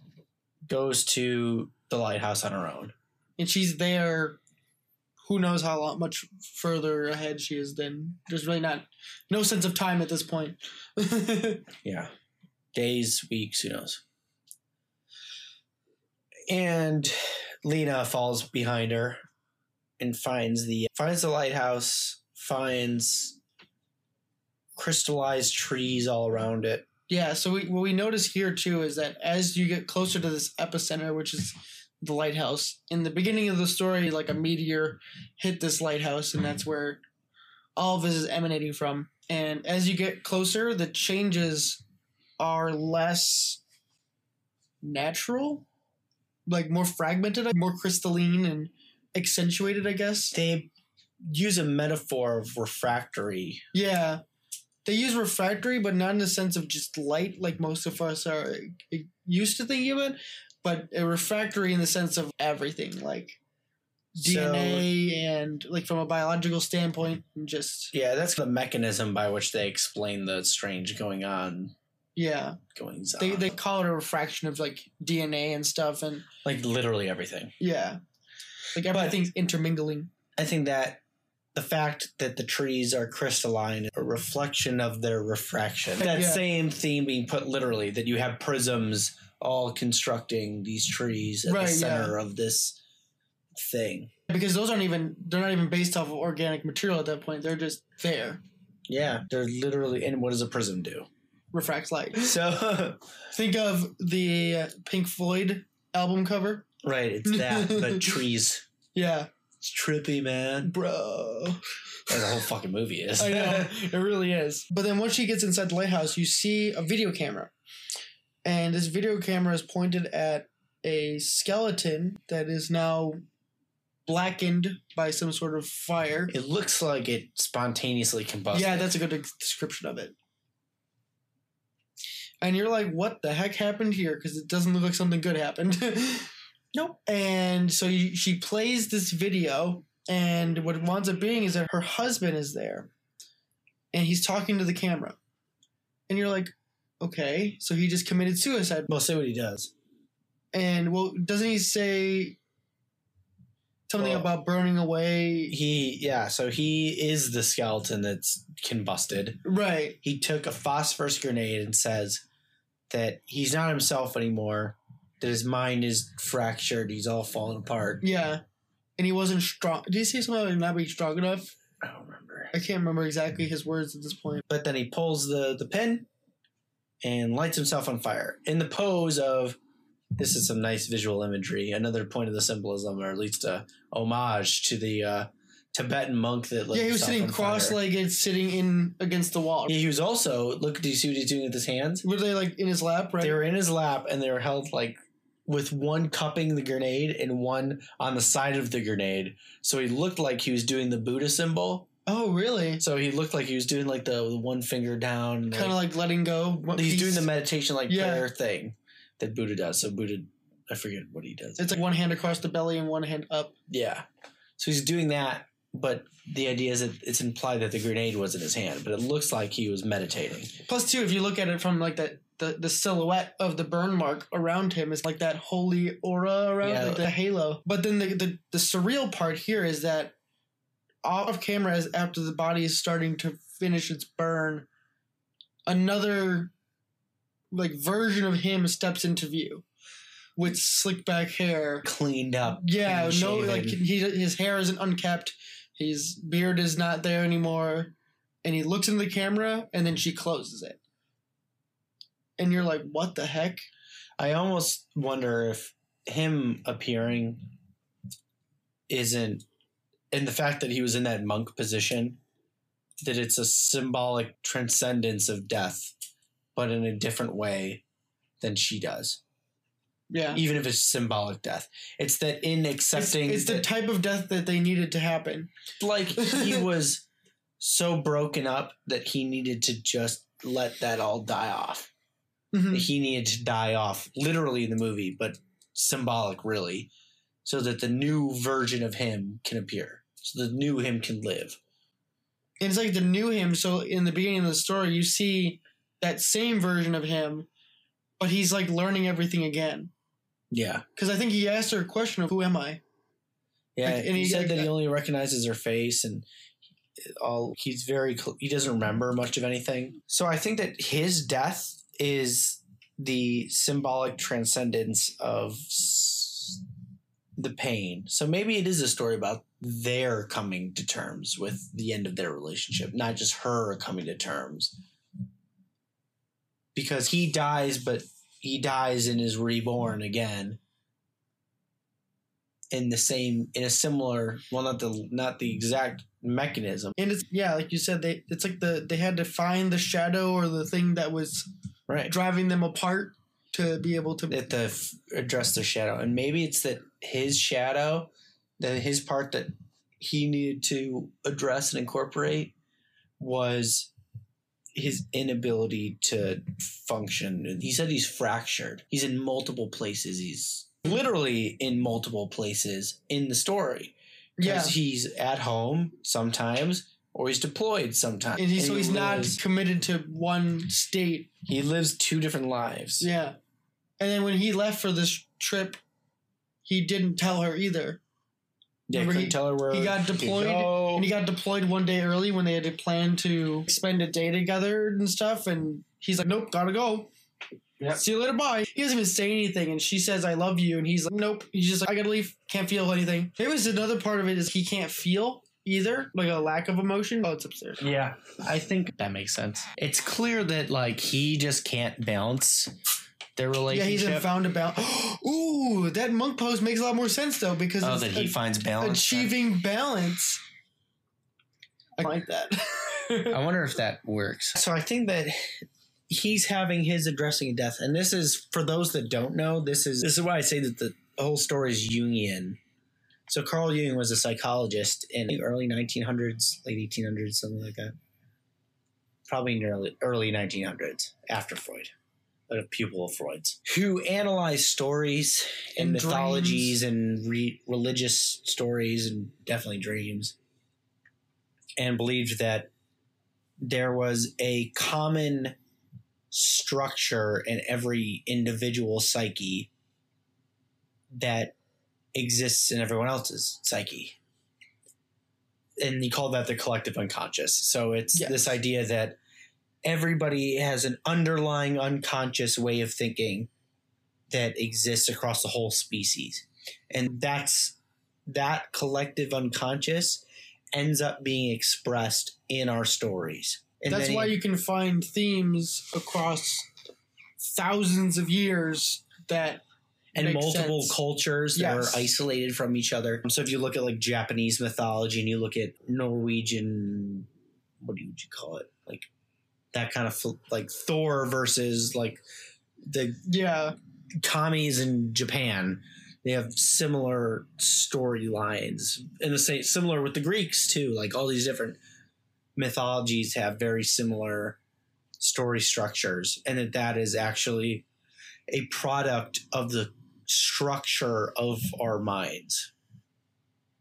goes to the lighthouse on her own. and she's there. Who knows how long, much further ahead she is? Then there's really not no sense of time at this point. *laughs* Yeah, days, weeks, who knows? And Lena falls behind her and finds the finds the lighthouse, finds crystallized trees all around it. Yeah, so we, what we notice here too is that as you get closer to this epicenter, which is the lighthouse, in the beginning of the story, like a meteor hit this lighthouse, and that's where all of this is emanating from. And as you get closer, the changes are less natural, like more fragmented, more crystalline and accentuated, I guess. They use a metaphor of refractory. Yeah. They use refractory, but not in the sense of just light, like most of us are uh, used to thinking of it, but a refractory in the sense of everything, like DNA and like from a biological standpoint, and just yeah, that's the mechanism by which they explain the strange going on yeah. going on. They they call it a refraction of like DNA and stuff, and like literally everything. yeah, like everything's intermingling. I think that the fact that the trees are crystalline, a reflection of their refraction. That Yeah. same theme being put literally, that you have prisms all constructing these trees at Right, the yeah. center of this thing. Because those aren't even they're not even based off of organic material at that point. They're just there. Yeah, they're literally. And what does a prism do? Refracts light. *laughs* So, *laughs* Think of the Pink Floyd album cover. right, it's that, but *laughs* trees. Yeah, It's trippy, man. bro. And the whole fucking movie is. I know it really is. But then once she gets inside the lighthouse, you see a video camera, and this video camera is pointed at a skeleton that is now blackened by some sort of fire. it looks like it spontaneously combusted. Yeah, that's a good description of it. And you're like, what the heck happened here? Because it doesn't look like something good happened. *laughs* Nope. And so you, she plays this video, and what it winds up being is that her husband is there, and he's talking to the camera. And you're like, okay, so he just committed suicide. We'll what he does. And well, doesn't he say something Well- about burning away? He, yeah, so he is the skeleton that's combusted. Right. he took a phosphorus grenade and says that he's not himself anymore, that his mind is fractured, he's all falling apart. Yeah. And he wasn't strong. Did he say something about not being strong enough? I don't remember. I can't remember exactly his words at this point. But then he pulls the, the pin and lights himself on fire in the pose of this is some nice visual imagery, another point of the symbolism, or at least a homage to the uh, Tibetan monk that yeah, he was sitting cross-legged, sitting in against the wall. Yeah, He was also look. Do you see what he's doing with his hands? Were they like in his lap? Right. They were in his lap and they were held like with one cupping the grenade and one on the side of the grenade. So he looked like he was doing the Buddha symbol. Oh, really? So he looked like he was doing like the, one finger down. Kind of like letting go. he's piece. doing the meditation like Yeah. prayer thing that Buddha does. So Buddha, I forget what he does. It's like one hand across the belly and one hand up. yeah. So he's doing that, but the idea is that it's implied that the grenade was in his hand, but it looks like he was meditating. Plus, two, if you look at it from like that the the silhouette of the burn mark around him is like that holy aura around Yeah. like the halo. But then the, the the surreal part here is that off camera, as after the body is starting to finish its burn, another like version of him steps into view with slick back hair. Cleaned up. Yeah, no, like he his hair isn't unkept, his beard is not there anymore, and he looks into the camera and then she closes it, and you're like, what the heck? I almost wonder if him appearing isn't, and the fact that he was in that monk position, that it's a symbolic transcendence of death, but in a different way than she does. Yeah, Even if it's symbolic death, it's that in accepting, it's the that, type of death that they needed to happen. like he *laughs* was so broken up that he needed to just let that all die off. Mhm. he needed to die off literally in the movie but symbolic really so that the new version of him can appear so the new him can live And it's like the new him. So in the beginning of the story, you see that same version of him, but he's like learning everything again. yeah Because I think he asked her a question of, "Who am I?" yeah Like, and he he- said that he only recognizes her face and all he's very he doesn't remember much of anything so i think that his death is the symbolic transcendence of s- the pain. So maybe it is a story about their coming to terms with the end of their relationship not just her coming to terms. Because he dies but he dies and is reborn again in the same in a similar well not the not the exact mechanism. And it's yeah, like you said, they it's like the they had to find the shadow or the thing that was right. driving them apart to be able to. the address the shadow. And maybe it's that his shadow that his part that he needed to address and incorporate was his inability to function. He said he's fractured. He's in multiple places. He's literally in multiple places in the story. Yeah, because he's at home sometimes or he's deployed sometimes. And he, so he he's not lives- committed to one state. he lives two different lives. Yeah, and then when he left for this trip, he didn't tell her either. yeah Remember he- tell her where he got deployed, go. And he got deployed one day early when they had to plan to spend a day together and stuff. And he's like, "Nope, gotta go." Yep. See you later. Bye. He doesn't even say anything, and she says, "I love you," and he's like, "Nope." He's just like, "I gotta leave. Can't feel anything." Maybe was another part of it is he can't feel either, like a lack of emotion. Oh, it's upstairs. Yeah, I think that makes sense. It's clear that like he just can't balance their Yeah, he's in found about. *gasps* Ooh, that monk pose makes a lot more sense though because oh, that he a- finds balance. achieving balance. I like that. I *laughs* wonder if that works. So I think that he's having his addressing of death, and this is for those that don't know. This is this is why I say that the whole story is Jungian. So Carl Jung was a psychologist in the early 1900s, late 1800s, something like that. Probably in the early, early 1900s, after Freud, a pupil of Freud's, who analyzed stories and, And mythologies and re- religious stories and definitely dreams, and believed that there was a common structure in every individual psyche that exists in everyone else's psyche. And he called that the collective unconscious. So it's Yes. this idea that everybody has an underlying unconscious way of thinking that exists across the whole species. And that's that collective unconscious ends up being expressed in our stories. And That's why you can find themes across thousands of years that and multiple sense. cultures that Yes. are isolated from each other. So if you look at like Japanese mythology and you look at Norwegian, what do would you call it? Like that kind of like Thor versus like the yeah kamis in Japan. They have similar storylines, and the same similar with the Greeks too. Like all these different mythologies have very similar story structures, and that that is actually a product of the structure of our minds.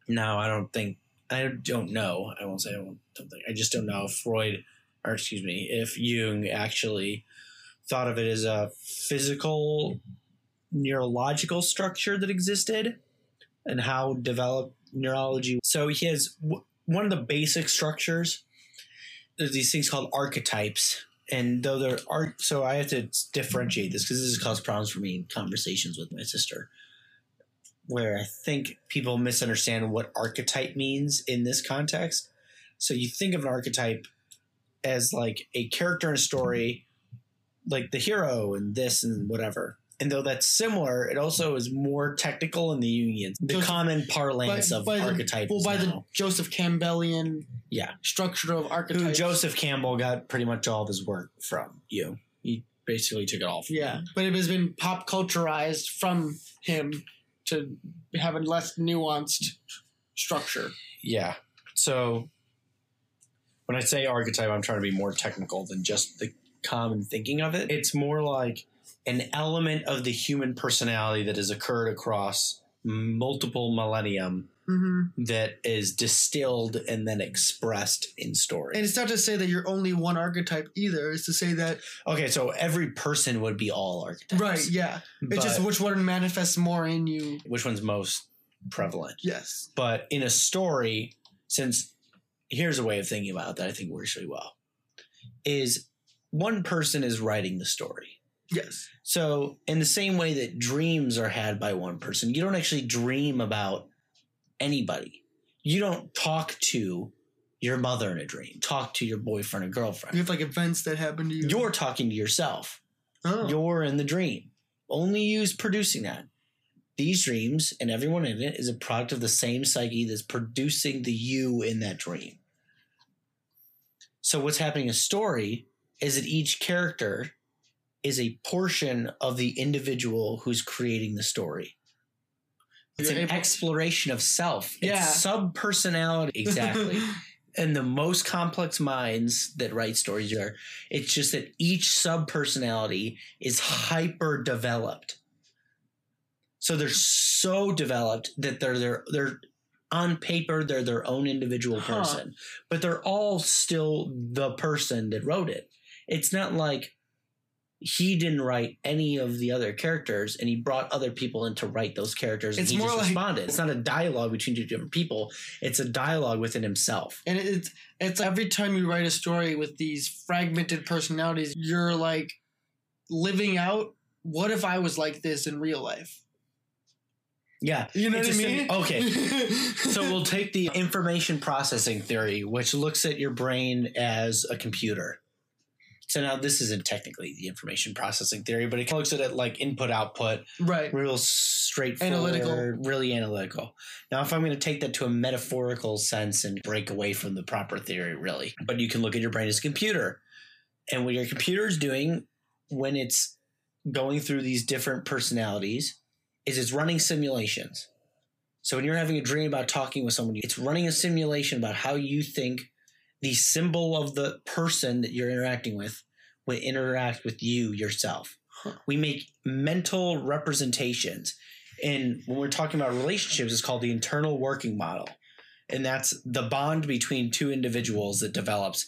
Now, I don't think I don't know. I won't say I don't, don't think. I just don't know if Freud, or excuse me, if Jung actually thought of it as a physical neurological structure that existed and how developed neurology. So he has w- one of the basic structures. There's these things called archetypes, and though there are, so I have to differentiate this because this has caused problems for me in conversations with my sister, where I think people misunderstand what archetype means in this context. So you think of an archetype as like a character in a story, like the hero and this and whatever. And though that's similar, it also is more technical in the Jungian, the Joseph- common parlance by- of by the- Well, by the. Joseph Campbellian Yeah. structure of who. Joseph Campbell got pretty much all of his work from you. He basically took it all from Yeah, but it has been pop culturized from him to have a less nuanced structure. Yeah. So when I say archetype, I'm trying to be more technical than just the common thinking of it. It's more like an element of the human personality that has occurred across multiple millennium Mm-hmm. that is distilled and then expressed in story. And it's not to say that you're only one archetype either. It's to say that okay, so every person would be all archetypes. right, yeah. It's just which one manifests more in you. which one's most prevalent. Yes. But in a story, since here's a way of thinking about it that I think works really well, is one person is writing the story. Yes. So in the same way that dreams are had by one person, you don't actually dream about anybody. You don't talk to your mother in a dream, talk to your boyfriend or girlfriend. You have like events that happen to you. You're talking to yourself. oh. You're in the dream. Only you's producing that. These dreams and everyone in it is a product of the same psyche that's producing the you in that dream. So what's happening in a story is that each character is a portion of the individual who's creating the story. It's You're an able- exploration of self. Yeah. It's sub-personality. *laughs* Exactly and the most complex minds that write stories are it's just that each sub personality is hyper developed so they're so developed that they're they're they're on paper they're their own individual Huh. person but they're all still the person that wrote it it's not like he didn't write any of the other characters and he brought other people in to write those characters and It's he more just like- responded it's not a dialogue between two different people it's a dialogue within himself and it's it's every time you write a story with these fragmented personalities, you're like living out. What if I was like this in real life? Yeah. You know It's what I mean? okay. *laughs* So we'll take the information processing theory, which looks at your brain as a computer. So now this isn't technically the information processing theory, but it looks at it like input output, right. real straightforward, Analytical. really analytical. Now, if I'm going to take that to a metaphorical sense and break away from the proper theory, really, but you can look at your brain as a computer, and what your computer is doing when it's going through these different personalities is it's running simulations. So when you're having a dream about talking with someone, it's running a simulation about how you think the symbol of the person that you're interacting with would interact with you yourself. Huh. We make mental representations. And when we're talking about relationships, it's called the internal working model. And that's the bond between two individuals that develops,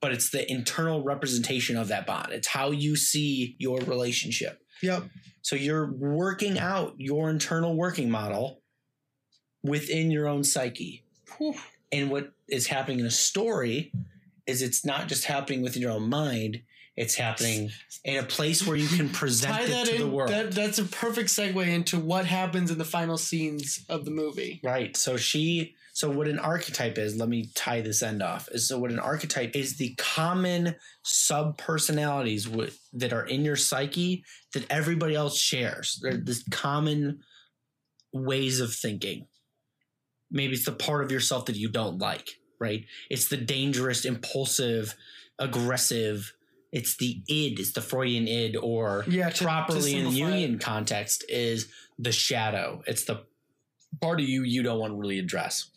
but it's the internal representation of that bond. It's how you see your relationship. Yep. So you're working out your internal working model within your own psyche. Whew. And what is happening in a story is it's not just happening within your own mind, it's happening in a place where you can *laughs* present it to in. the world. That, that's a perfect segue into what happens in the final scenes of the movie. Right. So she so what an archetype is, let me tie this end off. Is so what an archetype is the common sub personalities w- that are in your psyche that everybody else shares. They're this common ways of thinking. Maybe it's the part of yourself that you don't like, right? It's the dangerous, impulsive, aggressive. It's the id, it's the Freudian id, or Yeah, to, properly to in the it. Jungian context is the shadow. It's the part of you you don't want to really address.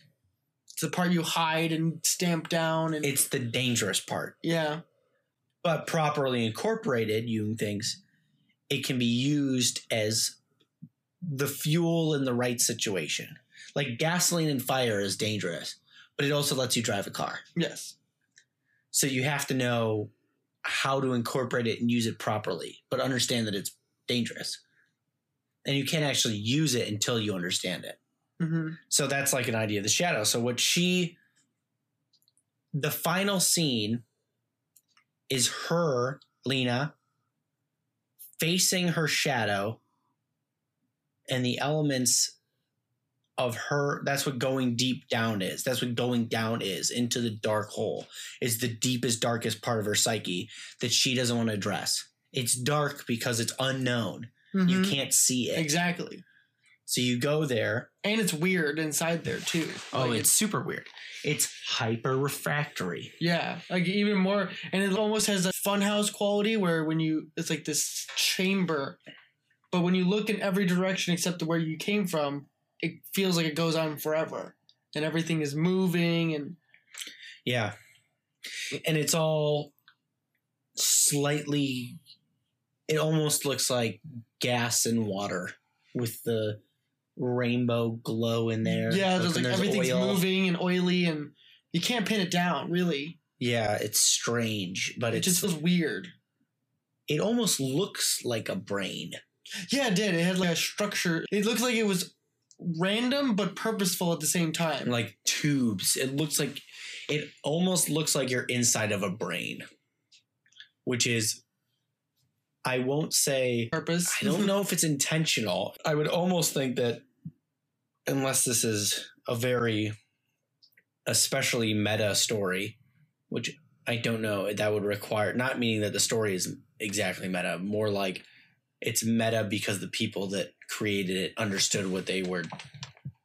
The part you hide and stamp down, and It's the dangerous part. yeah, But properly incorporated, Jung thinks, it can be used as the fuel in the right situation. Like gasoline and fire is dangerous, but it also lets you drive a car. yes, So you have to know how to incorporate it and use it properly, but understand that it's dangerous. And you can't actually use it until you understand it. Hmm So that's like an idea of the shadow. So what she the final scene is her, Lena, facing her shadow and the elements of her that's what going deep down is. That's what going down is into the dark hole. Is the deepest darkest part of her psyche that she doesn't want to address. It's dark because it's unknown. You Mhm. can't see it. Exactly, so you go there and it's weird inside there too. Oh, Like, it's super weird. It's hyper refractory. Yeah, like even more, and it almost has a funhouse quality where when you, it's like this chamber, but when you look in every direction except where you came from, it feels like it goes on forever, and everything is moving, and Yeah. And it's all slightly it almost looks like gas and water with the rainbow glow in there. yeah, Like there's like everything's oil. moving and oily, and you can't pin it down really. Yeah, it's strange, but It just feels weird. it almost looks like a brain. Yeah, it did. It had like a structure. It looked like it was random but purposeful at the same time. Like tubes. It looks like it almost looks like you're inside of a brain. Which is I won't say Purpose. I don't know if it's intentional. I would almost think that unless this is a very especially meta story, which I don't know, that would require not meaning that the story is exactly meta, more like it's meta because the people that created it understood what they were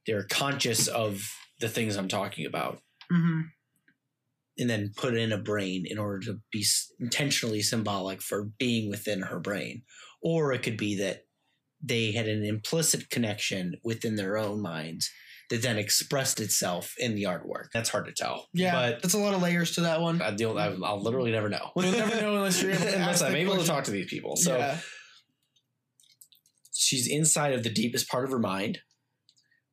they're conscious of the things I'm talking about hmm and then put in a brain in order to be intentionally symbolic for being within her brain. Or it could be that they had an implicit connection within their own minds that then expressed itself in the artwork. That's hard to tell. Yeah, But that's a lot of layers to that one. I, will I'll literally never know. You'll never know unless you're able to *laughs* unless I'm able to talk to these people. So yeah. she's inside of the deepest part of her mind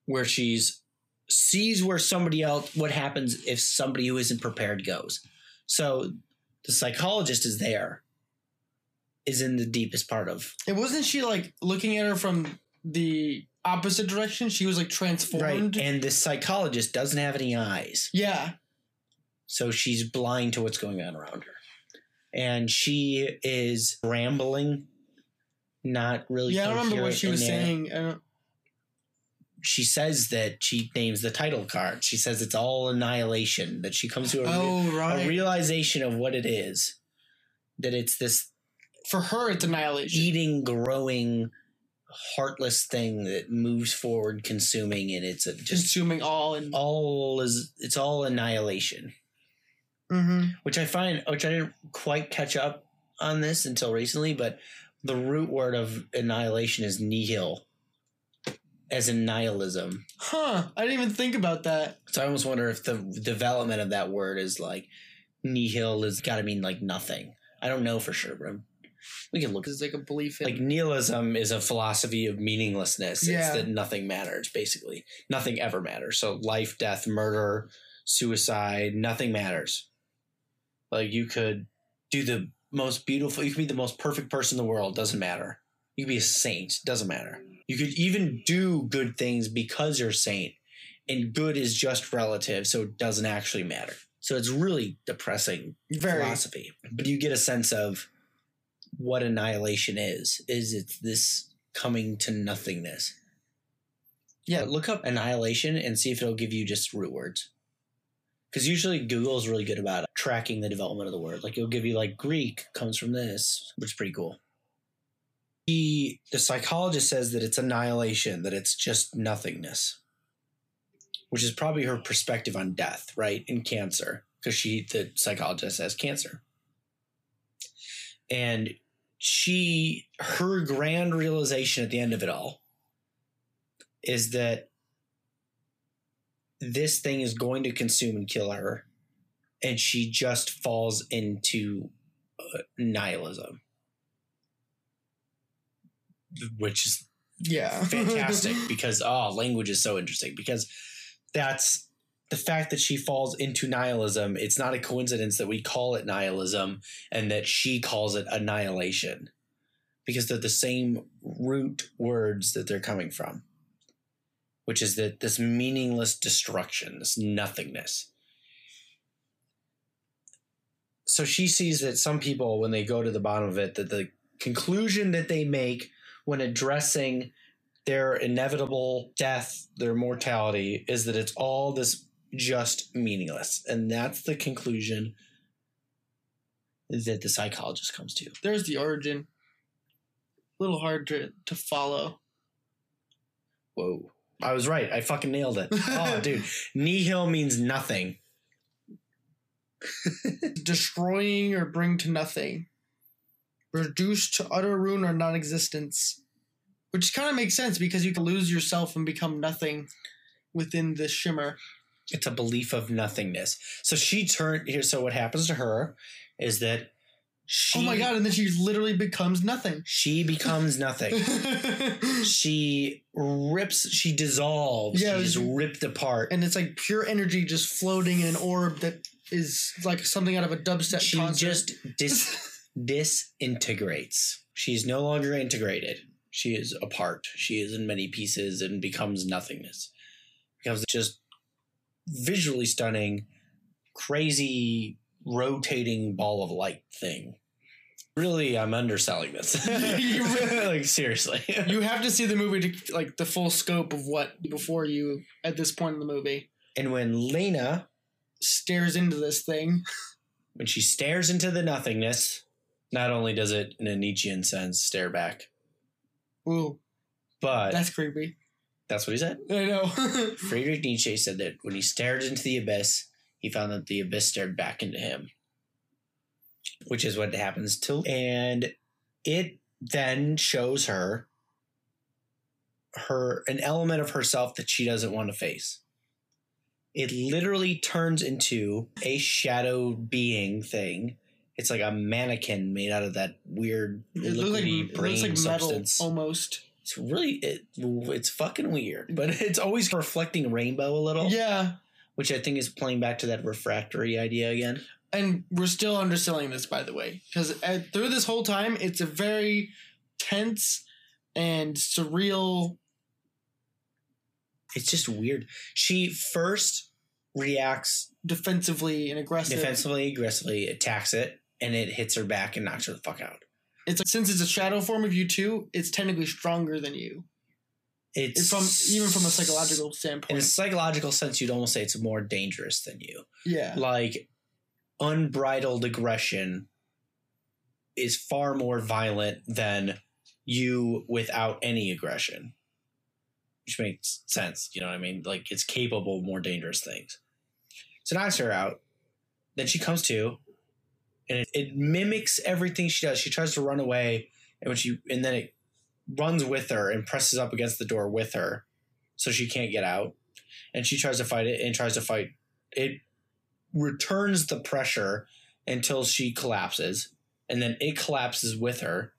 where she's sees where somebody else what happens if somebody who isn't prepared goes so the psychologist is there is in the deepest part of It wasn't she like looking at her from the opposite direction. She was like transformed. and the psychologist doesn't have any eyes Yeah. so she's blind to what's going on around her and she is rambling not really Yeah, I don't remember what she was there. saying. She says that she names the title card. She says it's all annihilation. That she comes to a, re- oh, a realization of what it is. That it's this For her, it's annihilation. eating, growing, heartless thing that moves forward, consuming, and it's a, just Consuming all and. all is it's all annihilation. hmm Which I find, which I didn't quite catch up on this until recently, but the root word of annihilation is nihil, as in nihilism. Huh. I didn't even think about that. So I almost wonder if the development of that word is like nihil has got to mean like nothing. I don't know for sure, but I'm, we can look. It's like a belief in. Like nihilism is a philosophy of meaninglessness. Yeah. It's that nothing matters, basically. Nothing ever matters. So life, death, murder, suicide, nothing matters. Like you could do the most beautiful, you could be the most perfect person in the world, doesn't matter. You could be a saint, doesn't matter. You could even do good things because you're a saint, and good is just relative, so it doesn't actually matter. So it's really depressing Very. philosophy. But you get a sense of what annihilation is. Is it's this coming to nothingness. Yeah. But look up annihilation and see if it'll give you just root words. Because usually Google is really good about tracking the development of the word. Like it'll give you like Greek comes from this, which is pretty cool. He, the psychologist says that it's annihilation, that it's just nothingness, which is probably her perspective on death, right? In cancer, because she, the psychologist, has cancer. And she, her grand realization at the end of it all is that this thing is going to consume and kill her. And she just falls into uh, nihilism, which is Yeah. *laughs* fantastic because oh language is so interesting because that's the fact that she falls into nihilism, it's not a coincidence that we call it nihilism and that she calls it annihilation because they're the same root words that they're coming from, which is that this meaningless destruction, this nothingness. So she sees that some people, when they go to the bottom of it, that the conclusion that they make when addressing their inevitable death, their mortality, is that it's all this just meaningless. And that's the conclusion that the psychologist comes to. There's the origin. A little hard to, to follow. Whoa. I was right. I fucking nailed it. *laughs* Oh, dude. Nihil means nothing. *laughs* Destroying or bring to nothing. Reduced to utter ruin or non existence. Which kind of makes sense because you can lose yourself and become nothing within this shimmer. It's a belief of nothingness. So she turned here. So what happens to her is that she. oh my god, and then she literally becomes nothing. She becomes nothing. *laughs* she rips. She dissolves. Yeah, She's ripped apart. and it's like pure energy just floating in an orb that is like something out of a dubstep she concert. just dis *laughs* disintegrates. She's no longer integrated. She is apart. She is in many pieces and becomes nothingness. Becomes just visually stunning, crazy rotating ball of light thing. Really, I'm underselling this. *laughs* *laughs* Like seriously. *laughs* you have to see the movie to like the full scope of what before you at this point in the movie and when Lena, stares into this thing. when she stares into the nothingness, not only does it in a Nietzschean sense stare back, Ooh, but that's creepy. that's what he said. I know. *laughs* *laughs* Friedrich Nietzsche said that when he stared into the abyss, he found that the abyss stared back into him, which is what happens to. And it then shows her her an element of herself that she doesn't want to face. It literally turns into a shadow being thing. It's like a mannequin made out of that weird it looks like, it looks like metal almost. It's really it, it's fucking weird, but *laughs* it's always reflecting rainbow a little, Yeah, which I think is playing back to that refractory idea again. and we're still underselling this by the way because uh, through this whole time it's a very tense and surreal It's just weird. She first reacts defensively and aggressive. defensively, aggressively, attacks it, and it hits her back and knocks her the fuck out. It's like since it's a shadow form of you too, it's technically stronger than you. It's, It's from even from a psychological standpoint. In a psychological sense, you'd almost say it's more dangerous than you. yeah. like unbridled aggression is far more violent than you without any aggression which makes sense you know what i mean like it's capable of more dangerous things so knocks her out then she comes to and it, it mimics everything she does. She tries to run away and when she and then it runs with her and presses up against the door with her so she can't get out. And she tries to fight it and tries to fight. It returns the pressure until she collapses and then it collapses with her.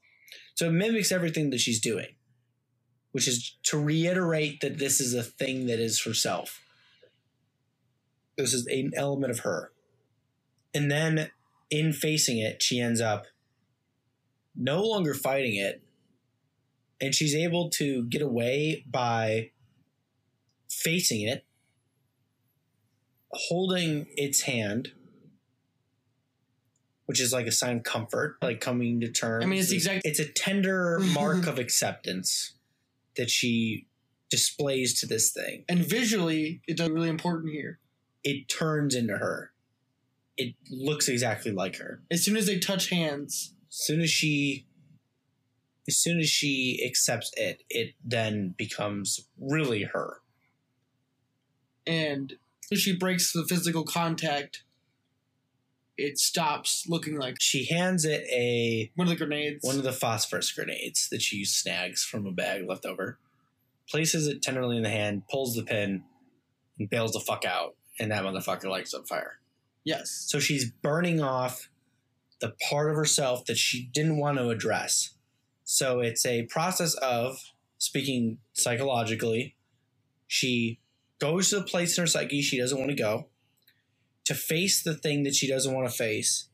So it mimics everything that she's doing which is to reiterate that this is a thing that is herself. This is an element of her. And then in facing it she ends up no longer fighting it and she's able to get away by facing it holding its hand, which is like a sign of comfort, like coming to terms. I mean, it's exact- It's a tender *laughs* mark of acceptance that she displays to this thing. And visually, it's really important here. It turns into her. It looks exactly like her. As soon as they touch hands, As soon as she, as soon as she accepts it, it then becomes really her. and if she breaks the physical contact, it stops looking like She hands it a one of the grenades. one of the phosphorus grenades that she snags from a bag left over, places it tenderly in the hand, pulls the pin, and bails the fuck out, and that motherfucker lights on fire. Yes. So she's burning off the part of herself that she didn't want to address. So it's a process of speaking psychologically, she goes to the place in her psyche she doesn't want to go, to face the thing that she doesn't want to face,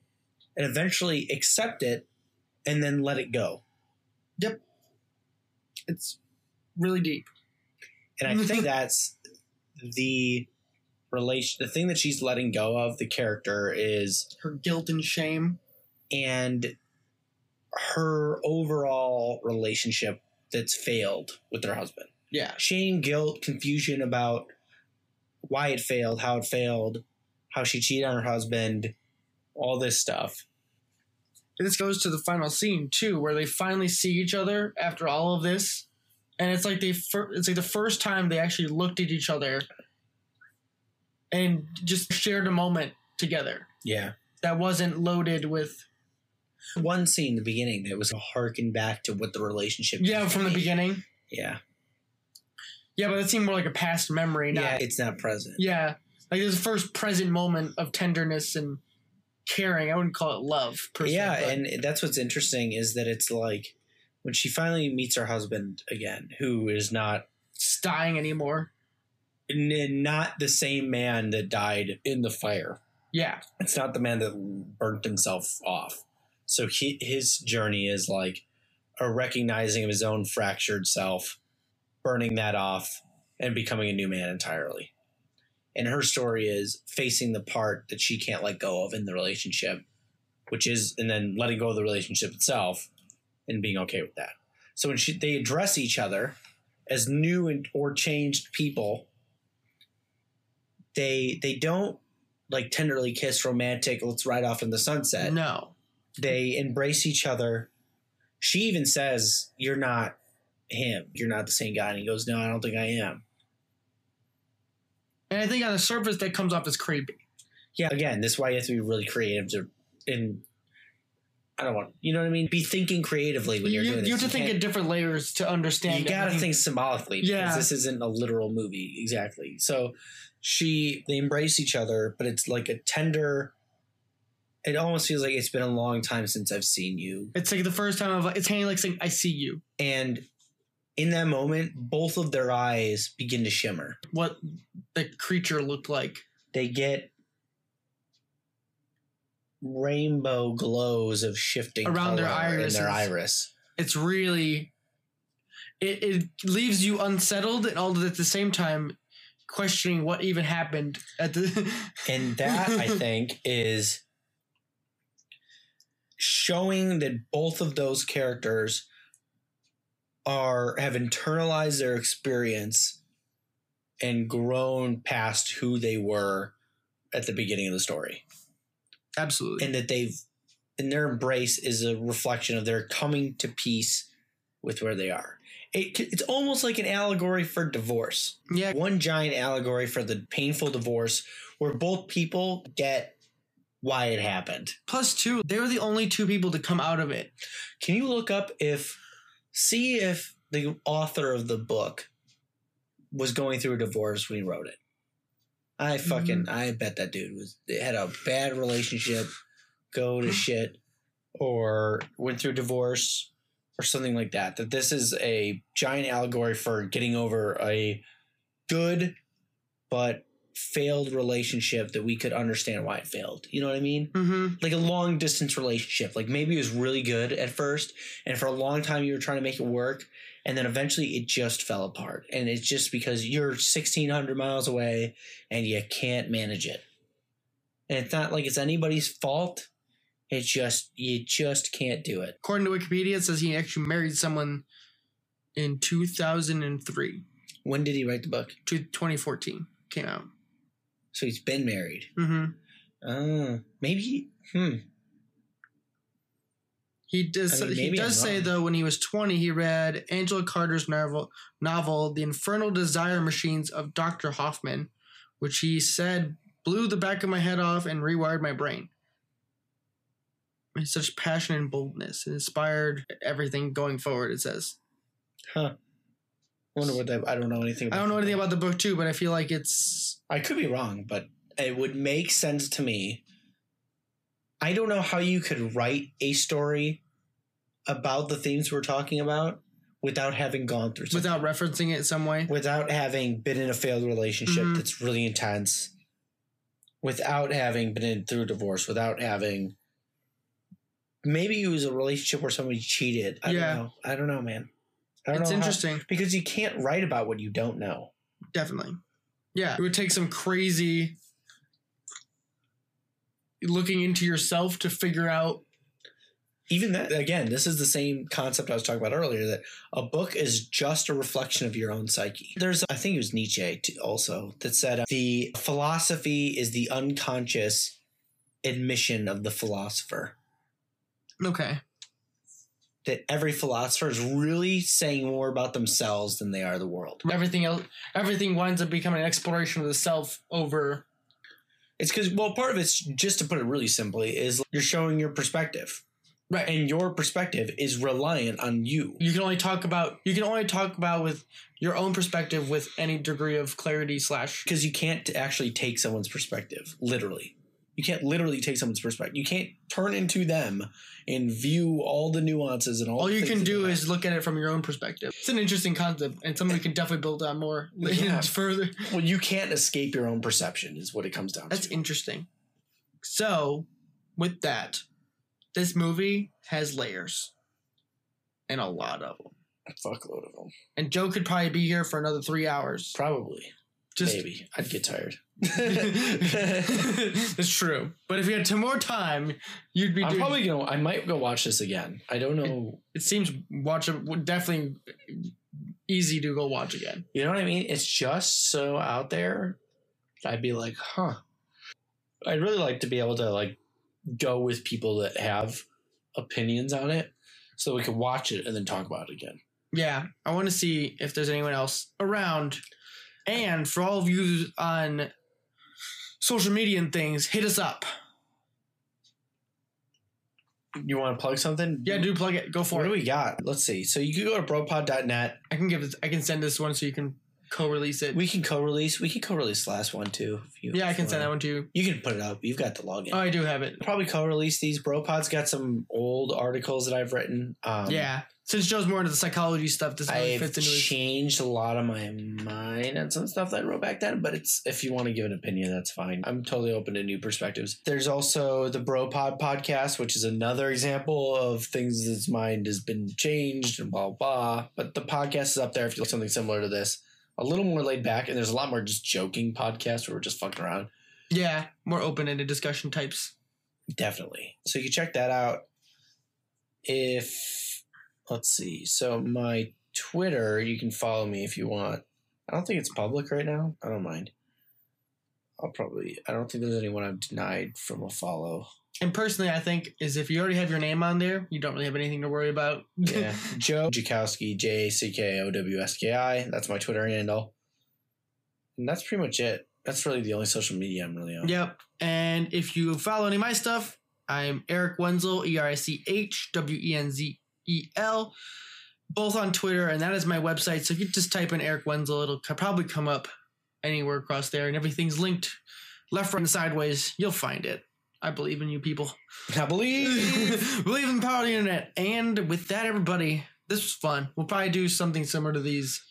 and eventually accept it and then let it go. Yep. It's really deep. And I mm-hmm. think that's the relation the thing that she's letting go of the character is Her guilt and shame. and her overall relationship that's failed with her husband. Yeah. Shame, guilt, confusion about why it failed, how it failed, how she cheated on her husband, all this stuff. This goes to the final scene too, where they finally see each other after all of this, and it's like they fir- it's like the first time they actually looked at each other and just shared a moment together Yeah. that wasn't loaded with One scene in the beginning that was harken back to what the relationship yeah from the be. beginning. Yeah. Yeah, but that seemed more like a past memory, not yeah, it's not present. yeah, like this first present moment of tenderness and caring. I wouldn't call it love. Per se, yeah, but- and that's what's interesting is that it's like when she finally meets her husband again, who is not dying anymore. N- not the same man that died in the fire. Yeah, It's not the man that burnt himself off. So he, his journey is like a recognizing of his own fractured self, burning that off, and becoming a new man entirely. And her story is facing the part that she can't let go of in the relationship, which is, and then letting go of the relationship itself and being okay with that. So when she, they address each other as new and, or changed people, they they don't like tenderly kiss romantic let's ride off in the sunset. No, they embrace each other. She even says you're not him. You're not the same guy. And he goes no i don't think i am. And I think on the surface that comes off as creepy. yeah again this is why you have to be really creative to in i don't want you know what i mean? Be thinking creatively when You, you're doing this. you have to think can't- in different layers to understand. you gotta think symbolically because Yeah. this isn't a literal movie. Exactly. So she they embrace each other but it's like a tender it almost feels like it's been a long time since i've seen you It's like the first time I've. it's kind of like saying, "I see you." and in that moment both of their eyes begin to shimmer What the creature looked like. they get rainbow glows of shifting Around their in their iris It's really, it, it leaves you unsettled, and all at the same time, questioning what even happened at the. *laughs* and that i think is showing that both of those characters are have internalized their experience and grown past who they were at the beginning of the story absolutely. and that they've and their embrace is a reflection of their coming to peace with where they are it, it's almost like an allegory for divorce. Yeah, one giant allegory for the painful divorce where both people get why it happened. Plus two, they were the only two people to come out of it. can you look up if see if the author of the book was going through a divorce when he wrote it? I mm-hmm. fucking i bet that dude was had a bad relationship go to *laughs* shit or went through divorce or something like that that this is a giant allegory for getting over a good but failed relationship that we could understand why it failed you know what i mean Mm-hmm. like a long distance relationship. Like maybe it was really good at first, and for a long time you were trying to make it work, and then eventually it just fell apart. And it's just because you're sixteen hundred miles away and you can't manage it. And it's not like it's anybody's fault. It's just you just can't do it. According to Wikipedia, it says he actually married someone in 2003 When did he write the book? to 2014 came out. So he's been married. Mm-hmm. Oh, maybe. Hmm. He does. I mean, he does say though, when he was 20, he read Angela Carter's novel, novel "The Infernal Desire Machines" of Dr. Hoffman, which he said blew the back of my head off and rewired my brain. With such passion and boldness, it inspired everything going forward. It says. Huh. I wonder what that. I don't know anything. about I don't know anything about the book too, but I feel like it's I could be wrong, but it would make sense to me. I don't know how you could write a story about the themes we're talking about without having gone through something. without referencing it in some way. without having been in a failed relationship Mhm. that's really intense, without having been in, through a divorce, without having maybe it was a relationship where somebody cheated. I Yeah. don't know. I don't know, man. I don't It's know how- interesting. because you can't write about what you don't know. Definitely. Yeah. It would take some crazy looking into yourself to figure out Even that, again, this is the same concept I was talking about earlier that a book is just a reflection of your own psyche. There's, I think it was Nietzsche also that said uh, the philosophy is the unconscious admission of the philosopher. Okay. that every philosopher is really saying more about themselves than they are the world. Everything else everything winds up becoming an exploration of the self over It's because, well, part of it's just to put it really simply is you're showing your perspective, Right. and your perspective is reliant on you. you can only talk about you can only talk about with your own perspective with any degree of clarity slash Because you can't actually take someone's perspective, literally. You can't literally take someone's perspective. You can't turn into them and view all the nuances and all. all you can do is look at it from your own perspective. It's an interesting concept and something we can definitely build on more *laughs* Yeah. *laughs* further. Well, you can't escape your own perception, is what it comes down That's to. That's interesting. So, with that, this movie has layers. And a lot of them. A fuckload of them. And Joe could probably be here for another three hours. Probably. Just Maybe. I'd get tired. *laughs* That's true. But if you had some more time, you'd be I'm doing probably gonna. I might go watch this again. I don't know. it seems watch definitely easy to go watch again. You know what I mean? It's just so out there. I'd be like, huh. I'd really like to be able to like go with people that have opinions on it, so we can watch it and then talk about it again. Yeah, I want to see if there's anyone else around. And for all of you on social media and things, hit us up. You want to plug something? Yeah, do plug it. Go for it. What do we got? Let's see. So you can go to bropod.net. I can give this. I can send this one so you can co-release it. We can co-release. We can co-release the last one too. yeah, I can send that one to you. You can put it up. You've got the login. Oh, I do have it. Probably co-release these. Bropod's got some old articles that I've written. Um, yeah, since Joe's more into the psychology stuff, this really I've fits into his. changed a lot of my mind on some stuff that I wrote back then, but it's if you want to give an opinion, that's fine. I'm totally open to new perspectives. There's also the Bro Pod podcast, which is another example of things that's mind has been changed and blah blah. But the podcast is up there if you like something similar to this. A little more laid back, and there's a lot more just joking podcasts where we're just fucking around. Yeah, more open-ended discussion types. Definitely. So you check that out. If let's see. So my Twitter, you can follow me if you want. I don't think it's public right now. I don't mind. I'll probably I don't think there's anyone I've denied from a follow. And personally, I think is if you already have your name on there, you don't really have anything to worry about. Yeah. *laughs* Joe Jackowski, J A C K O W S K I. That's my Twitter handle. And that's pretty much it. That's really the only social media I'm really on. Yep. And if you follow any of my stuff, I'm Erich Wenzel, E R I C H W E N Z E L, both on Twitter, and that is my website. So if you just type in Erich Wenzel, it'll probably come up anywhere across there, and everything's linked left, right, and sideways. You'll find it. I believe in you people. *laughs* I believe. *laughs* believe in the power of the internet. And with that, everybody, this was fun. We'll probably do something similar to these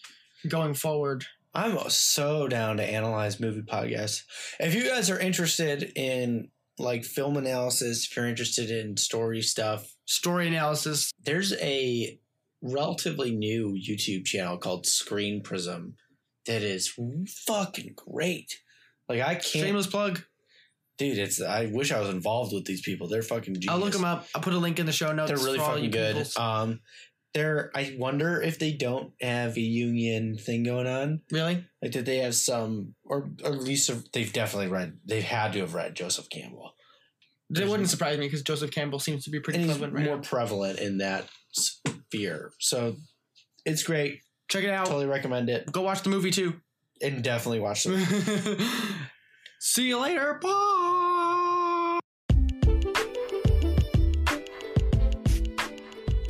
going forward. I'm so down to analyze movie podcasts. If you guys are interested in like film analysis, if you're interested in story stuff, Story analysis. there's a relatively new YouTube channel called Screen Prism that is fucking great. Like I can't, Shameless plug. Dude. It's I wish I was involved with these people. They're fucking. Genius. I'll look them up. I'll put a link in the show notes. They're really for all you fucking good. peoples. Um, they're. I wonder if they don't have a Jungian thing going on. Really? Like, did they have some, or, or at least they've definitely read. They've had to have read Joseph Campbell, It wouldn't surprise me because Joseph Campbell seems to be pretty prevalent right more now. prevalent in that sphere. So it's great. Check it out. Totally recommend it, Go watch the movie too. and definitely watch it. *laughs* See you later. Bye.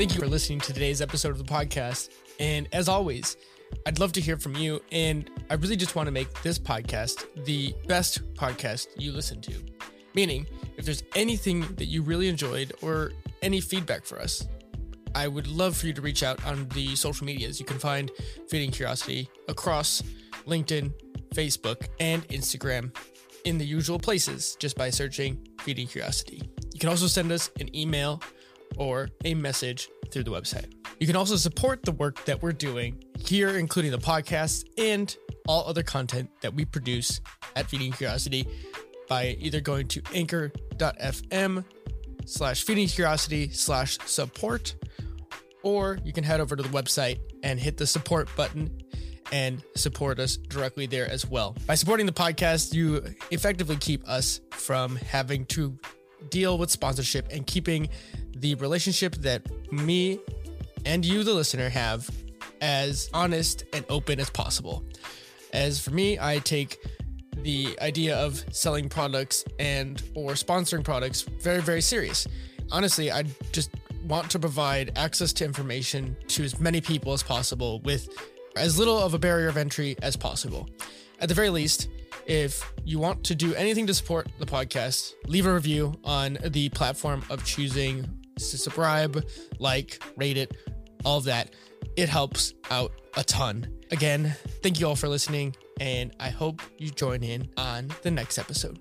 Thank you for listening to today's episode of the podcast. And as always, I'd love to hear from you. And I really just want to make this podcast the best podcast you listen to. Meaning, if there's anything that you really enjoyed or any feedback for us, I would love for you to reach out on the social medias. You can find Feeding Curiosity across LinkedIn, Facebook, and Instagram in the usual places just by searching Feeding Curiosity. You can also send us an email or a message through the website. You can also support the work that we're doing here, including the podcast and all other content that we produce at Feeding Curiosity by either going to anchor.fm slash feeding curiosity slash support, or you can head over to the website and hit the support button and support us directly there as well. By supporting the podcast, you effectively keep us from having to deal with sponsorship and keeping the relationship that me and you, the listener, have as honest and open as possible. As for me, I take the idea of selling products and or sponsoring products very very serious. Honestly, I just want to provide access to information to as many people as possible with as little of a barrier of entry as possible. At the very least, if you want to do anything to support the podcast, leave a review on the platform of choosing to subscribe, like, rate it, all of that. It helps out a ton. Again, thank you all for listening, and I hope you join in on the next episode.